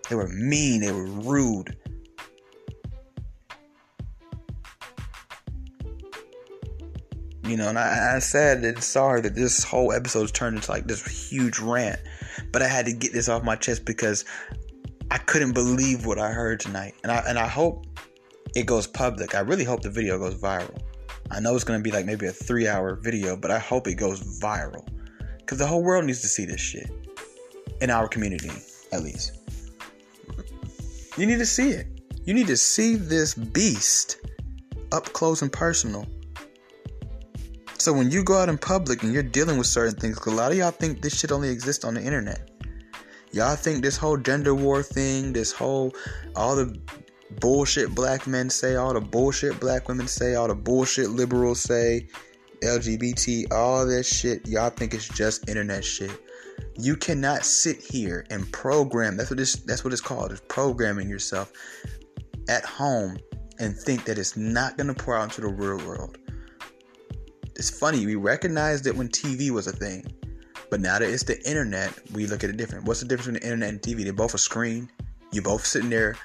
They were mean, they were rude. You know, and I, I said and sorry that this whole episode's turned into like this huge rant, but I had to get this off my chest because I couldn't believe what I heard tonight, and I and I hope it goes public. I really hope the video goes viral. I know it's gonna be like maybe a three-hour video, but I hope it goes viral because the whole world needs to see this shit in our community, at least. You need to see it. You need to see this beast up close and personal. So when you go out in public and you're dealing with certain things, a lot of y'all think this shit only exists on the internet. Y'all think this whole gender war thing, this whole all the bullshit black men say, all the bullshit black women say, all the bullshit liberals say, LGBT, all this shit, y'all think it's just internet shit. You cannot sit here and program. That's what this that's what it's called. Is programming yourself at home and think that it's not to pour out into the real world. It's funny, we recognized it when TV was a thing. But now that it's the internet, we look at it different. What's the difference between the internet and TV? They're both a screen. You both sitting there.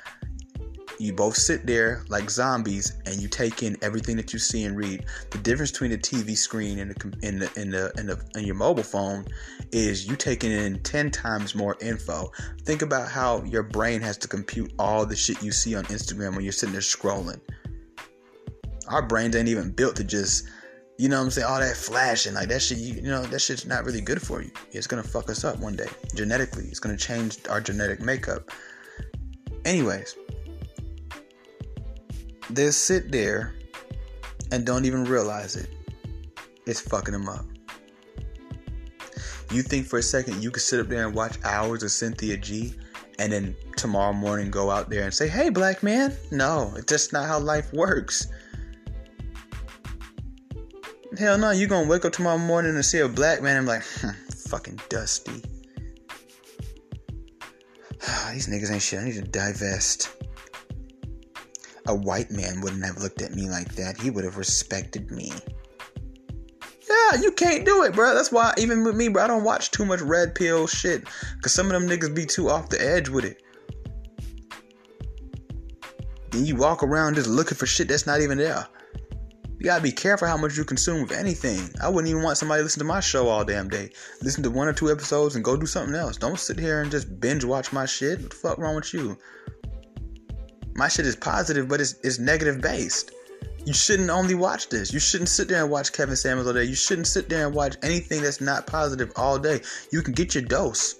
You both sit there like zombies, and you take in everything that you see and read. The difference between the TV screen and the in the in the in, the, in your mobile phone is you taking in ten times more info. Think about how your brain has to compute all the shit you see on Instagram when you're sitting there scrolling. Our brains ain't even built to just you know what I'm saying? All that flashing, like that shit, you, you, know, that shit's not really good for you. It's gonna fuck us up one day. Genetically, it's gonna change our genetic makeup. Anyways, they sit there and don't even realize it. It's fucking them up. You think for a second you could sit up there and watch hours of Cynthia G and then tomorrow morning go out there and say, hey, black man? No, it's just not how life works. Hell no, you gonna wake up tomorrow morning and see a black man and be like, fucking dusty. These niggas ain't shit. I need to divest. A white man wouldn't have looked at me like that. He would have respected me. Yeah, you can't do it, bro. That's why, even with me, bro, I don't watch too much red pill shit. Because some of them niggas be too off the edge with it. Then you walk around just looking for shit that's not even there. You gotta be careful how much you consume of anything. I wouldn't even want somebody to listen to my show all damn day. Listen to one or two episodes and go do something else. Don't sit here and just binge watch my shit. What the fuck wrong with you? My shit is positive, but it's it's negative based. You shouldn't only watch this. You shouldn't sit there and watch Kevin Samuels all day. You shouldn't sit there and watch anything that's not positive all day. You can get your dose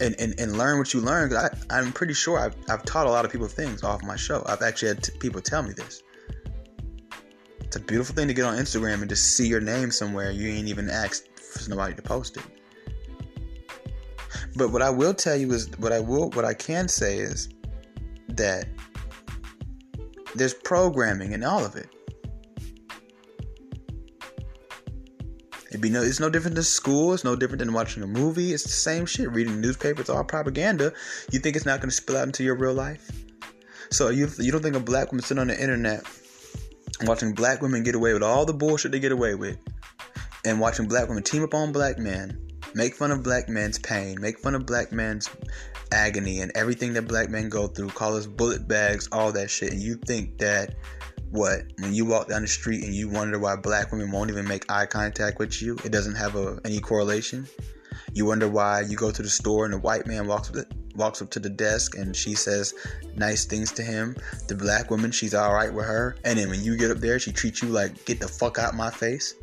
and, and, and learn what you learn. I, I'm pretty sure I've, I've taught a lot of people things off my show. I've actually had t- people tell me this. It's a beautiful thing to get on Instagram and just see your name somewhere. You ain't even asked for nobody to post it. But what I will tell you is what I will what I can say is that there's programming in all of it. It'd be no, it's no different than school. It's no different than watching a movie. It's the same shit. Reading the newspaper, it's all propaganda. You think it's not going to spill out into your real life? So you you don't think a black woman sitting on the internet watching black women get away with all the bullshit they get away with, and watching black women team up on black men, make fun of black men's pain, make fun of black men's agony and everything that black men go through, call us bullet bags, all that shit, and you think that what when you walk down the street and you wonder why black women won't even make eye contact with you, it doesn't have a, any correlation. You wonder why you go to the store and a white man walks up, walks up to the desk and she says nice things to him. The black woman, she's all right with her. And then when you get up there, she treats you like, get the fuck out my face.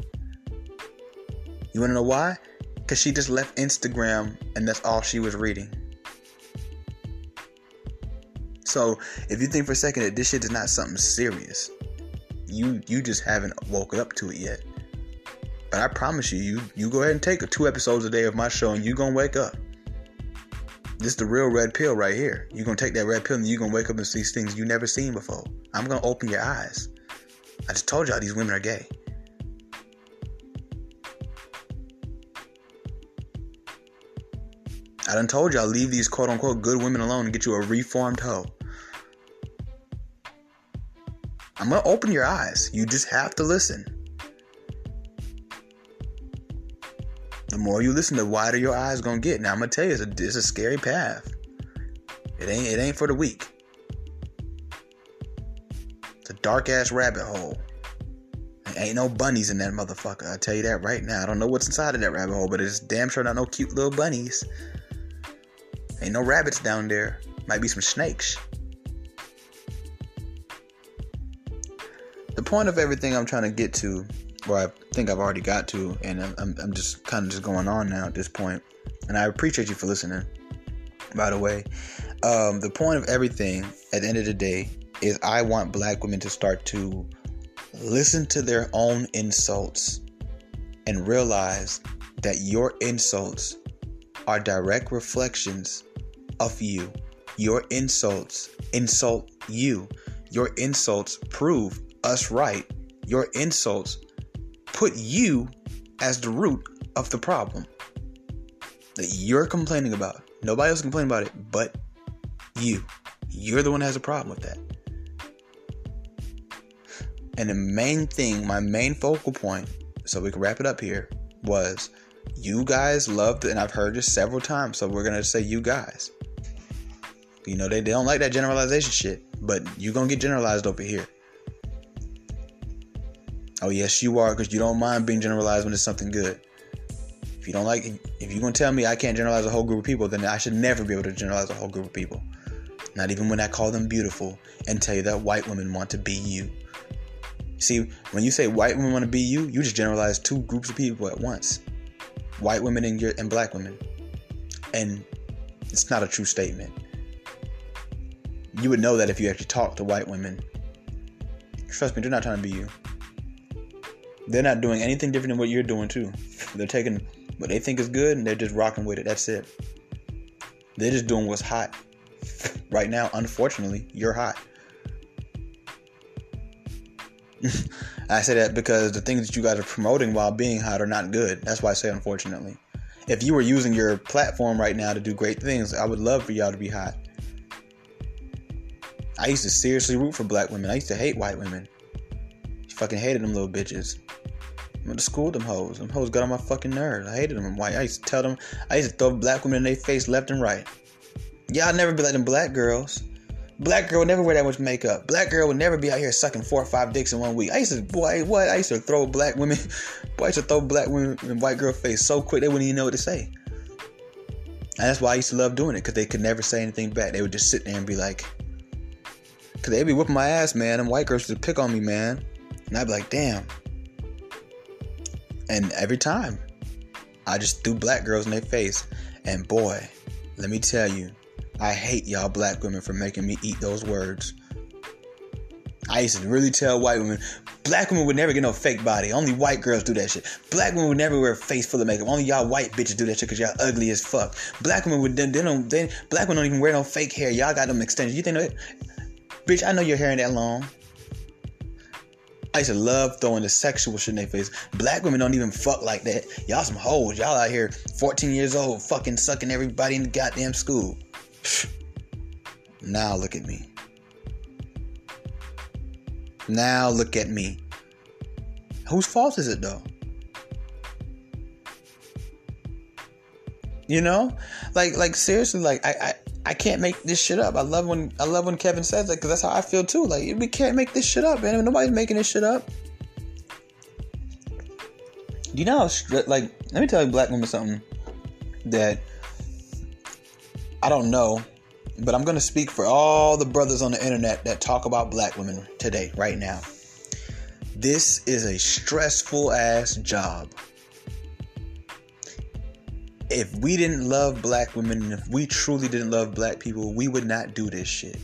You wanna know why? Because she just left Instagram and that's all she was reading. So if you think for a second that this shit is not something serious, you you just haven't woken up to it yet. But I promise you, you you go ahead and take two episodes a day of my show and you gonna wake up. This is the real red pill right here. You're gonna take that red pill and you're gonna wake up and see things you never seen before. I'm gonna open your eyes. I just told y'all these women are gay. I done told y'all leave these quote unquote good women alone and get you a reformed hoe. I'm gonna open your eyes. You just have to listen. The more you listen, the wider your eyes gonna get. Now I'm gonna tell you, it's a, it's a scary path. It ain't it ain't for the weak. It's a dark ass rabbit hole. Ain't no bunnies in that motherfucker. I tell you that right now. I don't know what's inside of that rabbit hole, but it's damn sure not no cute little bunnies. Ain't no rabbits down there. Might be some snakes. The point of everything I'm trying to get to, or I think I've already got to, and I'm, I'm just kind of just going on now at this point, and I appreciate you for listening, by the way. Um, the point of everything at the end of the day is I want black women to start to listen to their own insults and realize that your insults are direct reflections of you. Your insults insult you. Your insults prove us right. Your insults put you as the root of the problem that you're complaining about. Nobody else complaining about it but you. You're the one that has a problem with that. And the main thing, my main focal point, so we can wrap it up here, was you guys loved, it, and I've heard this several times, so we're gonna say you guys. You know, they, they don't like that generalization shit, but you're gonna get generalized over here. Oh, yes, you are, because you don't mind being generalized when it's something good. If you don't like, if you're gonna tell me I can't generalize a whole group of people, then I should never be able to generalize a whole group of people. Not even when I call them beautiful and tell you that white women want to be you. See, when you say white women want to be you, you just generalize two groups of people at once white women and, your, and black women. And it's not a true statement. You would know that if you actually talk to white women. Trust me, they're not trying to be you. They're not doing anything different than what you're doing, too. They're taking what they think is good and they're just rocking with it. That's it. They're just doing what's hot. right now, unfortunately, you're hot. I say that because the things that you guys are promoting while being hot are not good. That's why I say unfortunately. If you were using your platform right now to do great things, I would love for y'all to be hot. I used to seriously root for black women. I used to hate white women. Fucking hated them little bitches. I went to school them hoes. Them hoes got on my fucking nerves. I hated them. White. I used to tell them. I used to throw black women in their face left and right. Y'all never be like them black girls. Black girl would never wear that much makeup. Black girl would never be out here sucking four or five dicks in one week. I used to, boy, what? I used to throw black women, boy, I used to throw black women in white girl face so quick they wouldn't even know what to say. And that's why I used to love doing it because they could never say anything back. They would just sit there and be like, because they'd be whipping my ass, man. And white girls would pick on me, man. And I'd be like, damn. And every time, I just threw black girls in their face. And boy, let me tell you, I hate y'all black women for making me eat those words. I used to really tell white women, black women would never get no fake body. Only white girls do that shit. Black women would never wear a face full of makeup. Only y'all white bitches do that shit because y'all ugly as fuck. Black women would they, they don't they, black women don't even wear no fake hair. Y'all got them extensions. You think? Bitch, I know your hair ain't that long. I used to love throwing the sexual shit in their face. Black women don't even fuck like that. Y'all some hoes. Y'all out here 14 years old fucking sucking everybody in the goddamn school. Now look at me. Now look at me. Whose fault is it though? You know, like like seriously, like I I, I can't make this shit up. I love when I love when Kevin says that because that's how I feel too. Like we can't make this shit up, man. Nobody's making this shit up. Do you know, how, like let me tell you, black woman, something that I don't know, but I'm to speak for all the brothers on the internet that talk about black women today, right now. This is a stressful ass job. If we didn't love black women, if we truly didn't love black people, we would not do this shit.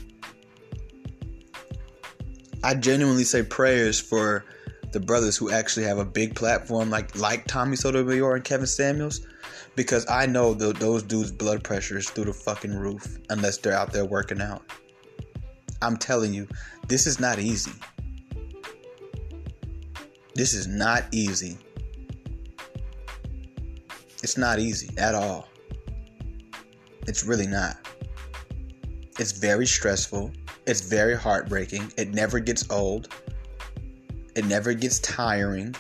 I genuinely say prayers for the brothers who actually have a big platform like like Tommy Sotomayor and Kevin Samuels because I know the, those dudes' blood pressure is through the fucking roof unless they're out there working out. I'm telling you, this is not easy. This is not easy. It's not easy at all. It's really not. It's very stressful. It's very heartbreaking. It never gets old. It never gets tiring.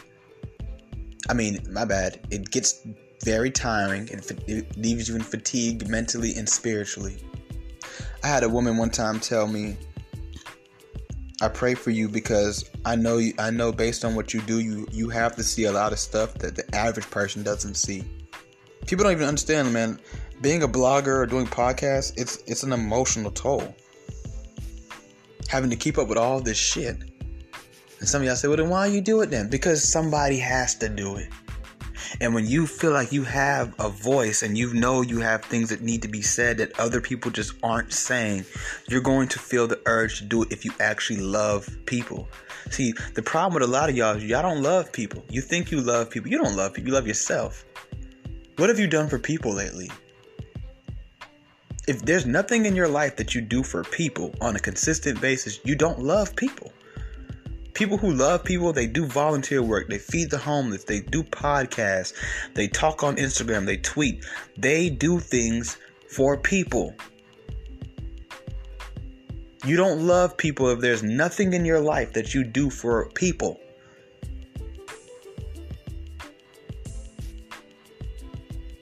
I mean, my bad. It gets very tiring and it leaves you in fatigue mentally and spiritually. I had a woman one time tell me, "I pray for you because I know you, I know based on what you do, you you have to see a lot of stuff that the average person doesn't see. People don't even understand, man. being a blogger or doing podcasts, it's it's an emotional toll. Having to keep up with all this shit. And some of y'all say, well then why you do it then? Because somebody has to do it. And when you feel like you have a voice and you know you have things that need to be said that other people just aren't saying, you're going to feel the urge to do it if you actually love people. See, the problem with a lot of y'all is y'all don't love people. You think you love people. You don't love people. You love yourself. What have you done for people lately? If there's nothing in your life that you do for people on a consistent basis, you don't love people. People who love people, they do volunteer work, they feed the homeless, they do podcasts, they talk on Instagram, they tweet. They do things for people. You don't love people if there's nothing in your life that you do for people.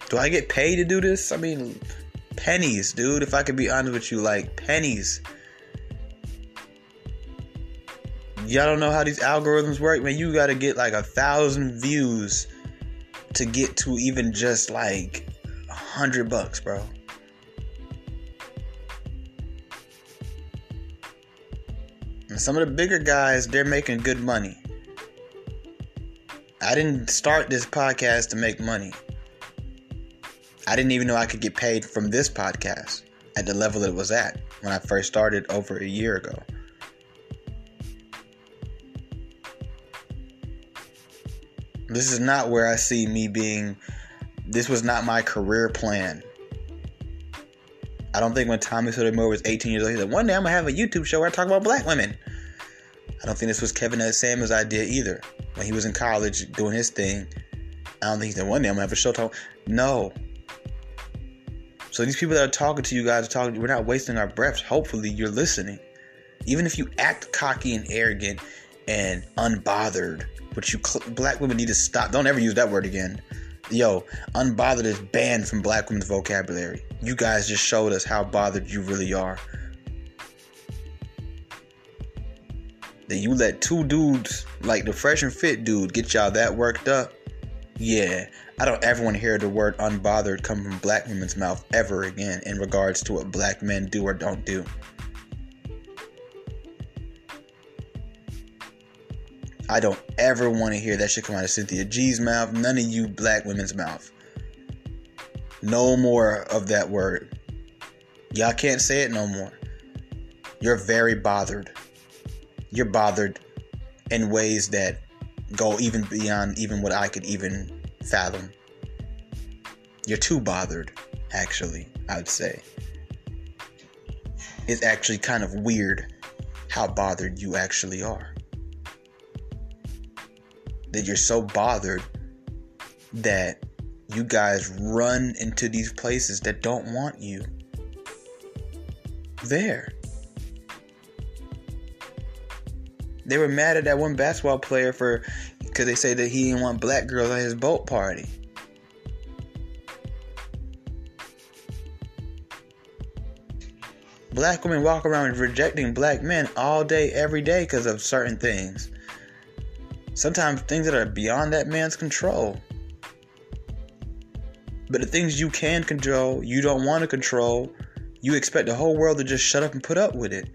Do I get paid to do this? I mean, pennies, dude. If I could be honest with you, like pennies. Y'all don't know how these algorithms work, man. You gotta get like a thousand views to get to even just like a hundred bucks, bro. And some of the bigger guys, they're making good money. I didn't start this podcast to make money. I didn't even know I could get paid from this podcast at the level it was at when I first started over a year ago. This is not where I see me being. This was not my career plan. I don't think when Tommy Sotomayor was 18 years old, he said, one day I'm going to have a YouTube show where I talk about black women. I don't think this was Kevin Samuels' idea either. When he was in college doing his thing, I don't think he said, one day I'm going to have a show talk. No. So these people that are talking to you guys are talking, we're not wasting our breaths. Hopefully you're listening. Even if you act cocky and arrogant and unbothered, which you black women need to stop. Don't ever use that word again. Yo, unbothered is banned from black women's vocabulary. You guys just showed us how bothered you really are. That you let two dudes, like the fresh and fit dude, get y'all that worked up. Yeah, I don't ever want to hear the word unbothered come from black women's mouth ever again in regards to what black men do or don't do. I don't ever want to hear that shit come out of Cynthia G's mouth, none of you black women's mouth. No more of that word. Y'all can't say it no more. You're very bothered. You're bothered in ways that go even beyond even what I could even fathom. You're too bothered, actually, I would say. It's actually kind of weird how bothered you actually are. That you're so bothered that you guys run into these places that don't want you there. They were mad at that one basketball player for because they say that he didn't want black girls at his boat party. Black women walk around rejecting black men all day, every day because of certain things. Sometimes things that are beyond that man's control. But the things you can control, you don't want to control, you expect the whole world to just shut up and put up with it.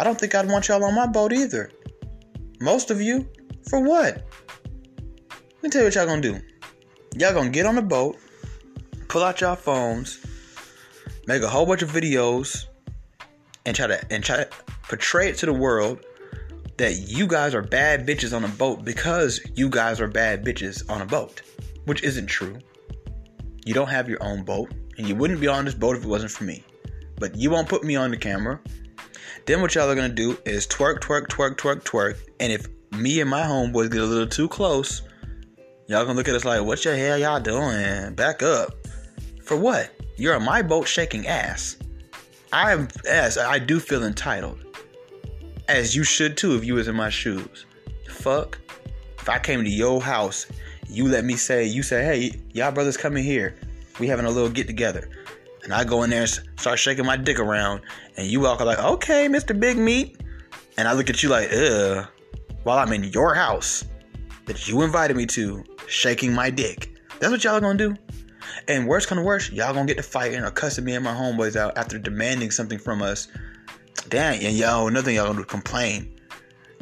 I don't think I'd want y'all on my boat either. Most of you. For what? Let me tell you what y'all gonna do. Y'all gonna get on the boat, pull out y'all phones, make a whole bunch of videos, and try to and try to portray it to the world that you guys are bad bitches on a boat because you guys are bad bitches on a boat, which isn't true. You don't have your own boat, and you wouldn't be on this boat if it wasn't for me. But you won't put me on the camera. Then what y'all are gonna do is twerk, twerk, twerk, twerk, twerk, and if me and my homeboys get a little too close, y'all gonna look at us like, what the hell y'all doing? Back up. For what? You're on my boat shaking ass. I'm as I do feel entitled. As you should too if you was in my shoes. Fuck. If I came to your house, you let me say, you say, hey, y'all brothers coming here. We having a little get together. And I go in there and start shaking my dick around. And you walk like, okay, Mr. Big Meat. And I look at you like, ugh while I'm in your house that you invited me to, shaking my dick. That's what y'all are gonna do? And worst come to worst, y'all gonna get to fighting or cussing me and my homeboys out after demanding something from us. Damn, and y'all, another y'all gonna complain.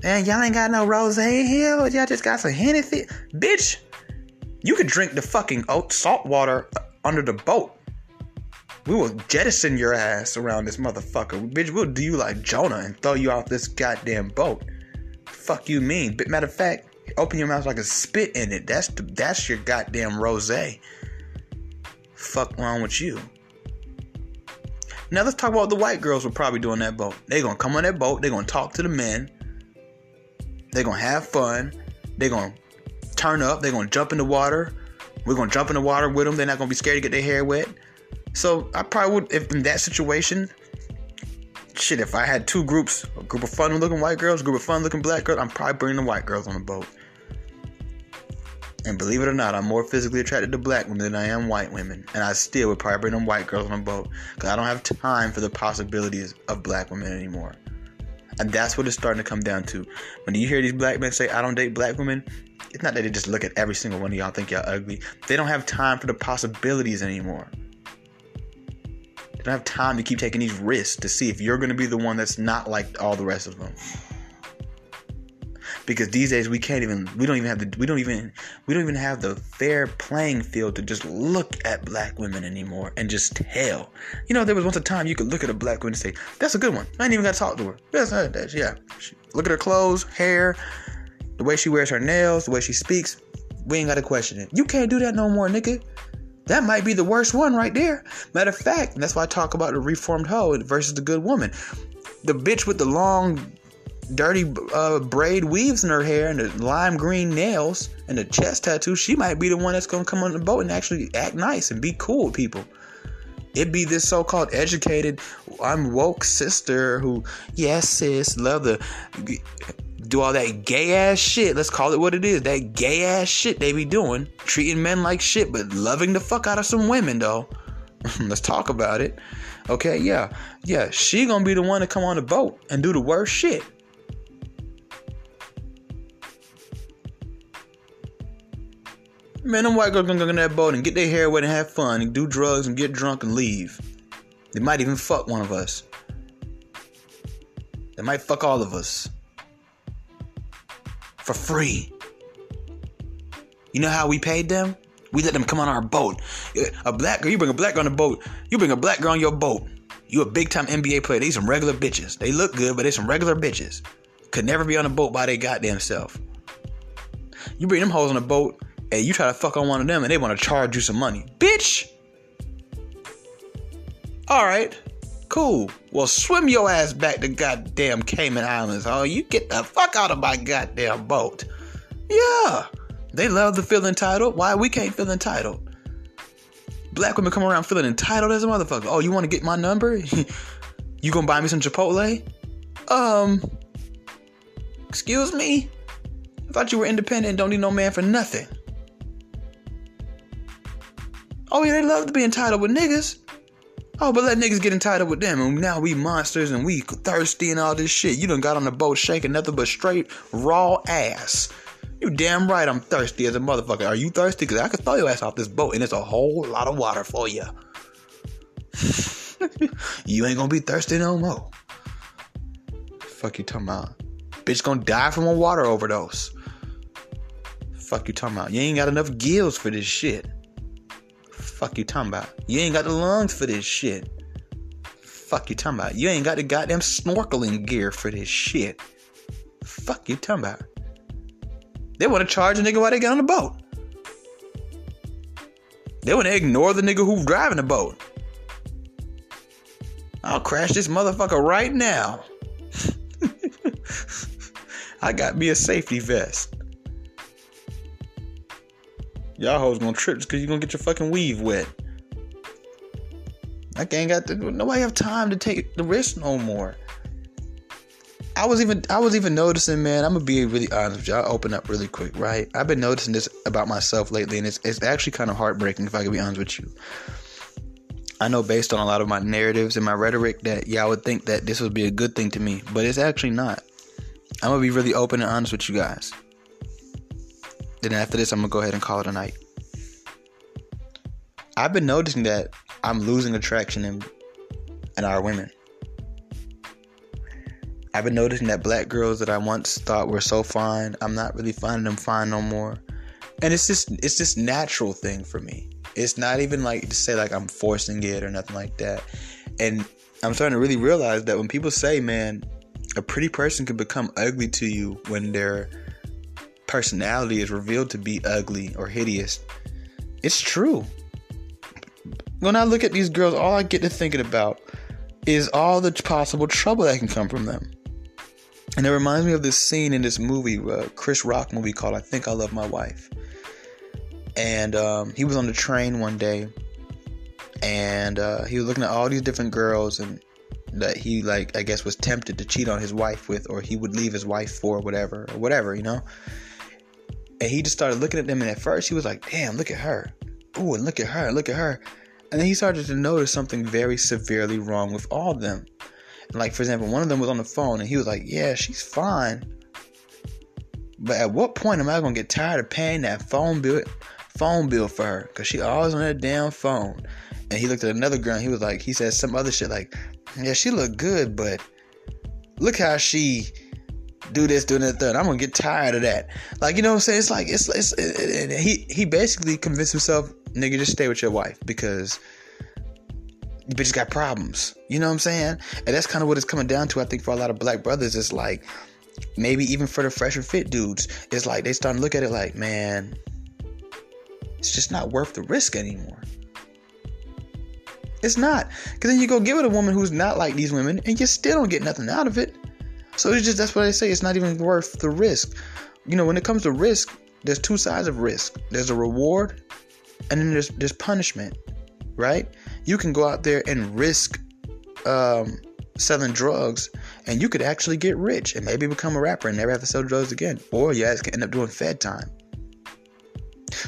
Man, y'all ain't got no rose here, y'all just got some Hennessy. Bitch, you could drink the fucking salt water uh, under the boat. We will jettison your ass around this motherfucker. Bitch, we'll do you like Jonah and throw you off this goddamn boat. Fuck you mean? But matter of fact, open your mouth like a spit in it. That's the, that's your goddamn rose. Fuck wrong with you? Now let's talk about the white girls were probably doing that boat. They're gonna come on that boat, they're gonna talk to the men, they're gonna have fun, they're gonna turn up, they're gonna jump in the water. We're gonna jump in the water with them. They're not gonna be scared to get their hair wet. So I probably would, if in that situation, shit, if I had two groups, a group of fun looking white girls, a group of fun looking black girls, I'm probably bringing the white girls on the boat. And believe it or not, I'm more physically attracted to black women than I am white women. And I still would probably bring them white girls on the boat. Because I don't have time for the possibilities of black women anymore. And that's what it's starting to come down to. When you hear these black men say, I don't date black women, it's not that they just look at every single one of y'all think y'all ugly. They don't have time for the possibilities anymore. Don't have time to keep taking these risks to see if you're going to be the one that's not like all the rest of them. Because these days we can't even we don't even have the we don't even we don't even have the fair playing field to just look at black women anymore and just tell. You know, there was once a time you could look at a black woman and say, "That's a good one." I ain't even got to talk to her. That's, uh, that's yeah. Look at her clothes, hair, the way she wears her nails, the way she speaks. We ain't got to question it. You can't do that no more, nigga. That might be the worst one right there. Matter of fact, that's why I talk about the reformed hoe versus the good woman. The bitch with the long, dirty uh, braid weaves in her hair and the lime green nails and the chest tattoo, she might be the one that's gonna come on the boat and actually act nice and be cool with people. It'd be this so-called educated, I'm woke sister who, yes, sis, love the do all that gay ass shit. Let's call it what it is. That gay ass shit they be doing. Treating men like shit, but loving the fuck out of some women though. Let's talk about it. Okay, yeah. Yeah, she gonna be the one to come on the boat and do the worst shit. Man, them white girls gonna go in that boat and get their hair wet and have fun and do drugs and get drunk and leave. They might even fuck one of us. They might fuck all of us for free. You know how we paid them? We let them come on our boat. A black girl, you bring a black girl on the boat. You bring a black girl on your boat. You a big time NBA player. These some regular bitches. They look good, but they some regular bitches. Could never be on a boat by their goddamn self. You bring them hoes on a boat and you try to fuck on one of them and they want to charge you some money. Bitch! Alright. Cool. Well, swim your ass back to goddamn Cayman Islands. Oh, you get the fuck out of my goddamn boat. Yeah. They love to feel entitled. Why we can't feel entitled? Black women come around feeling entitled as a motherfucker. Oh, you want to get my number? you gonna buy me some Chipotle? Um, excuse me? I thought you were independent and don't need no man for nothing. Oh yeah, they love to be entitled with niggas. Oh, but let niggas get entitled with them, and now we monsters and we thirsty and all this shit. You done got on the boat shaking nothing but straight raw ass. You damn right I'm thirsty as a motherfucker. Are you thirsty? Cause I could throw your ass off this boat and it's a whole lot of water for you. you ain't gonna be thirsty no more. Fuck you talking about? Bitch gonna die from a water overdose. Fuck you talking about? You ain't got enough gills for this shit. Fuck you talking about? You ain't got the lungs for this shit. Fuck you talking about? You ain't got the goddamn snorkeling gear for this shit. Fuck you talking about? They want to charge a nigga while they get on the boat. They want to ignore the nigga who's driving the boat. I'll crash this motherfucker right now. I got me a safety vest. Y'all hoes gonna trip just cause you gonna get your fucking weave wet. I ain't got to, nobody have time to take the risk no more. I was even I was even noticing, man. I'm gonna be really honest with you. I'll open up really quick, right? I've been noticing this about myself lately, and it's it's actually kind of heartbreaking if I can be honest with you. I know based on a lot of my narratives and my rhetoric that y'all would think that this would be a good thing to me, but it's actually not. I'm gonna be really open and honest with you guys. Then after this, I'm gonna go ahead and call it a night. I've been noticing that I'm losing attraction in in our women. I've been noticing that black girls that I once thought were so fine, I'm not really finding them fine no more. And it's just it's just natural thing for me. It's not even like to say like I'm forcing it or nothing like that. And I'm starting to really realize that when people say, man, a pretty person can become ugly to you when their personality is revealed to be ugly or hideous. It's true. When I look at these girls, all I get to thinking about is all the possible trouble that can come from them. And it reminds me of this scene in this movie, uh, Chris Rock movie called I Think I Love My Wife. And um, he was on the train one day and uh, he was looking at all these different girls and that he like I guess was tempted to cheat on his wife with or he would leave his wife for whatever or whatever, you know? And he just started looking at them and at first he was like, "Damn, look at her. Ooh, and look at her, look at her." And then he started to notice something very severely wrong with all of them. Like, for example, one of them was on the phone and he was like, Yeah, she's fine. But at what point am I gonna get tired of paying that phone bill phone bill for her? Cause she always on that damn phone. And he looked at another girl and he was like, he said some other shit like, Yeah, she looked good, but look how she do this, do that, third. I'm gonna get tired of that. Like, you know what I'm saying? It's like it's, it's it, it, he he basically convinced himself, nigga, just stay with your wife because you bitch got problems. You know what I'm saying? And that's kind of what it's coming down to. I think for a lot of black brothers, it's like maybe even for the fresher fit dudes, it's like they start to look at it like, man, it's just not worth the risk anymore. It's not. Because then you go give it a woman who's not like these women and you still don't get nothing out of it. So it's just, that's what I say. It's not even worth the risk. You know, when it comes to risk, there's two sides of risk there's a reward and then there's, there's punishment, right? you can go out there and risk um, selling drugs and you could actually get rich and maybe become a rapper and never have to sell drugs again. Or you guys can end up doing Fed time.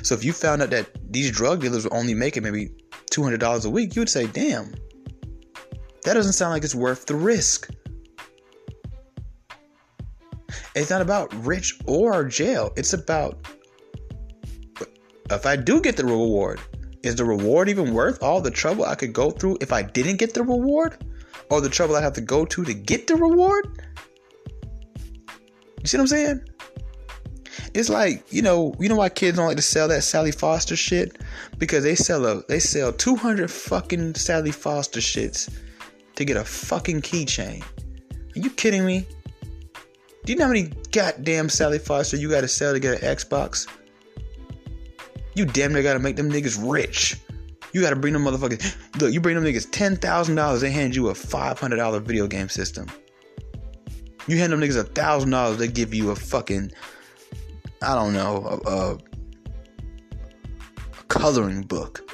So if you found out that these drug dealers were only making maybe $200 a week, you would say, damn, that doesn't sound like it's worth the risk. It's not about rich or jail. It's about if I do get the reward, is the reward even worth all the trouble I could go through if I didn't get the reward? Or the trouble I have to go to to get the reward? You see what I'm saying? It's like, you know, you know why kids don't like to sell that Sally Foster shit? Because they sell a they sell 200 fucking Sally Foster shits to get a fucking keychain. Are you kidding me? Do you know how many goddamn Sally Foster you gotta sell to get an Xbox? You damn near gotta make them niggas rich. You gotta bring them motherfuckers. Look, you bring them niggas ten thousand dollars, they hand you a five hundred dollar video game system. You hand them niggas a thousand dollars, they give you a fucking, I don't know, a, a, a coloring book.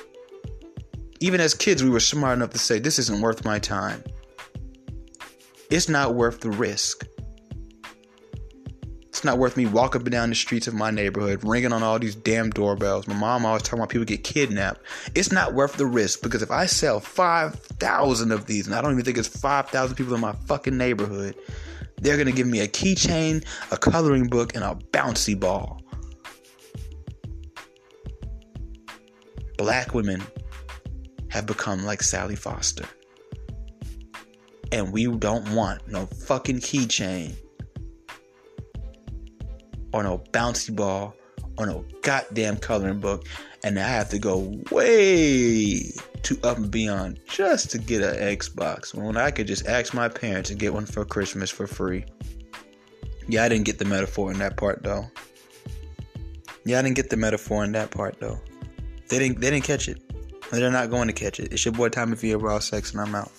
Even as kids, we were smart enough to say, this isn't worth my time. It's not worth the risk. It's not worth me walking up and down the streets of my neighborhood, ringing on all these damn doorbells. My mom always talking about people get kidnapped. It's not worth the risk because if I sell 5,000 of these, and I don't even think it's 5,000 people in my fucking neighborhood, they're going to give me a keychain, a coloring book, and a bouncy ball. Black women have become like Sally Foster. And we don't want no fucking keychain or no bouncy ball or no goddamn coloring book. And I have to go way too up and beyond just to get an Xbox when I could just ask my parents to get one for Christmas for free. Yeah, I didn't get the metaphor in that part though. Yeah, I didn't get the metaphor in that part though. They didn't they didn't catch it. They're not going to catch it. It's your boy Tommy Via Raw Sex and I'm out.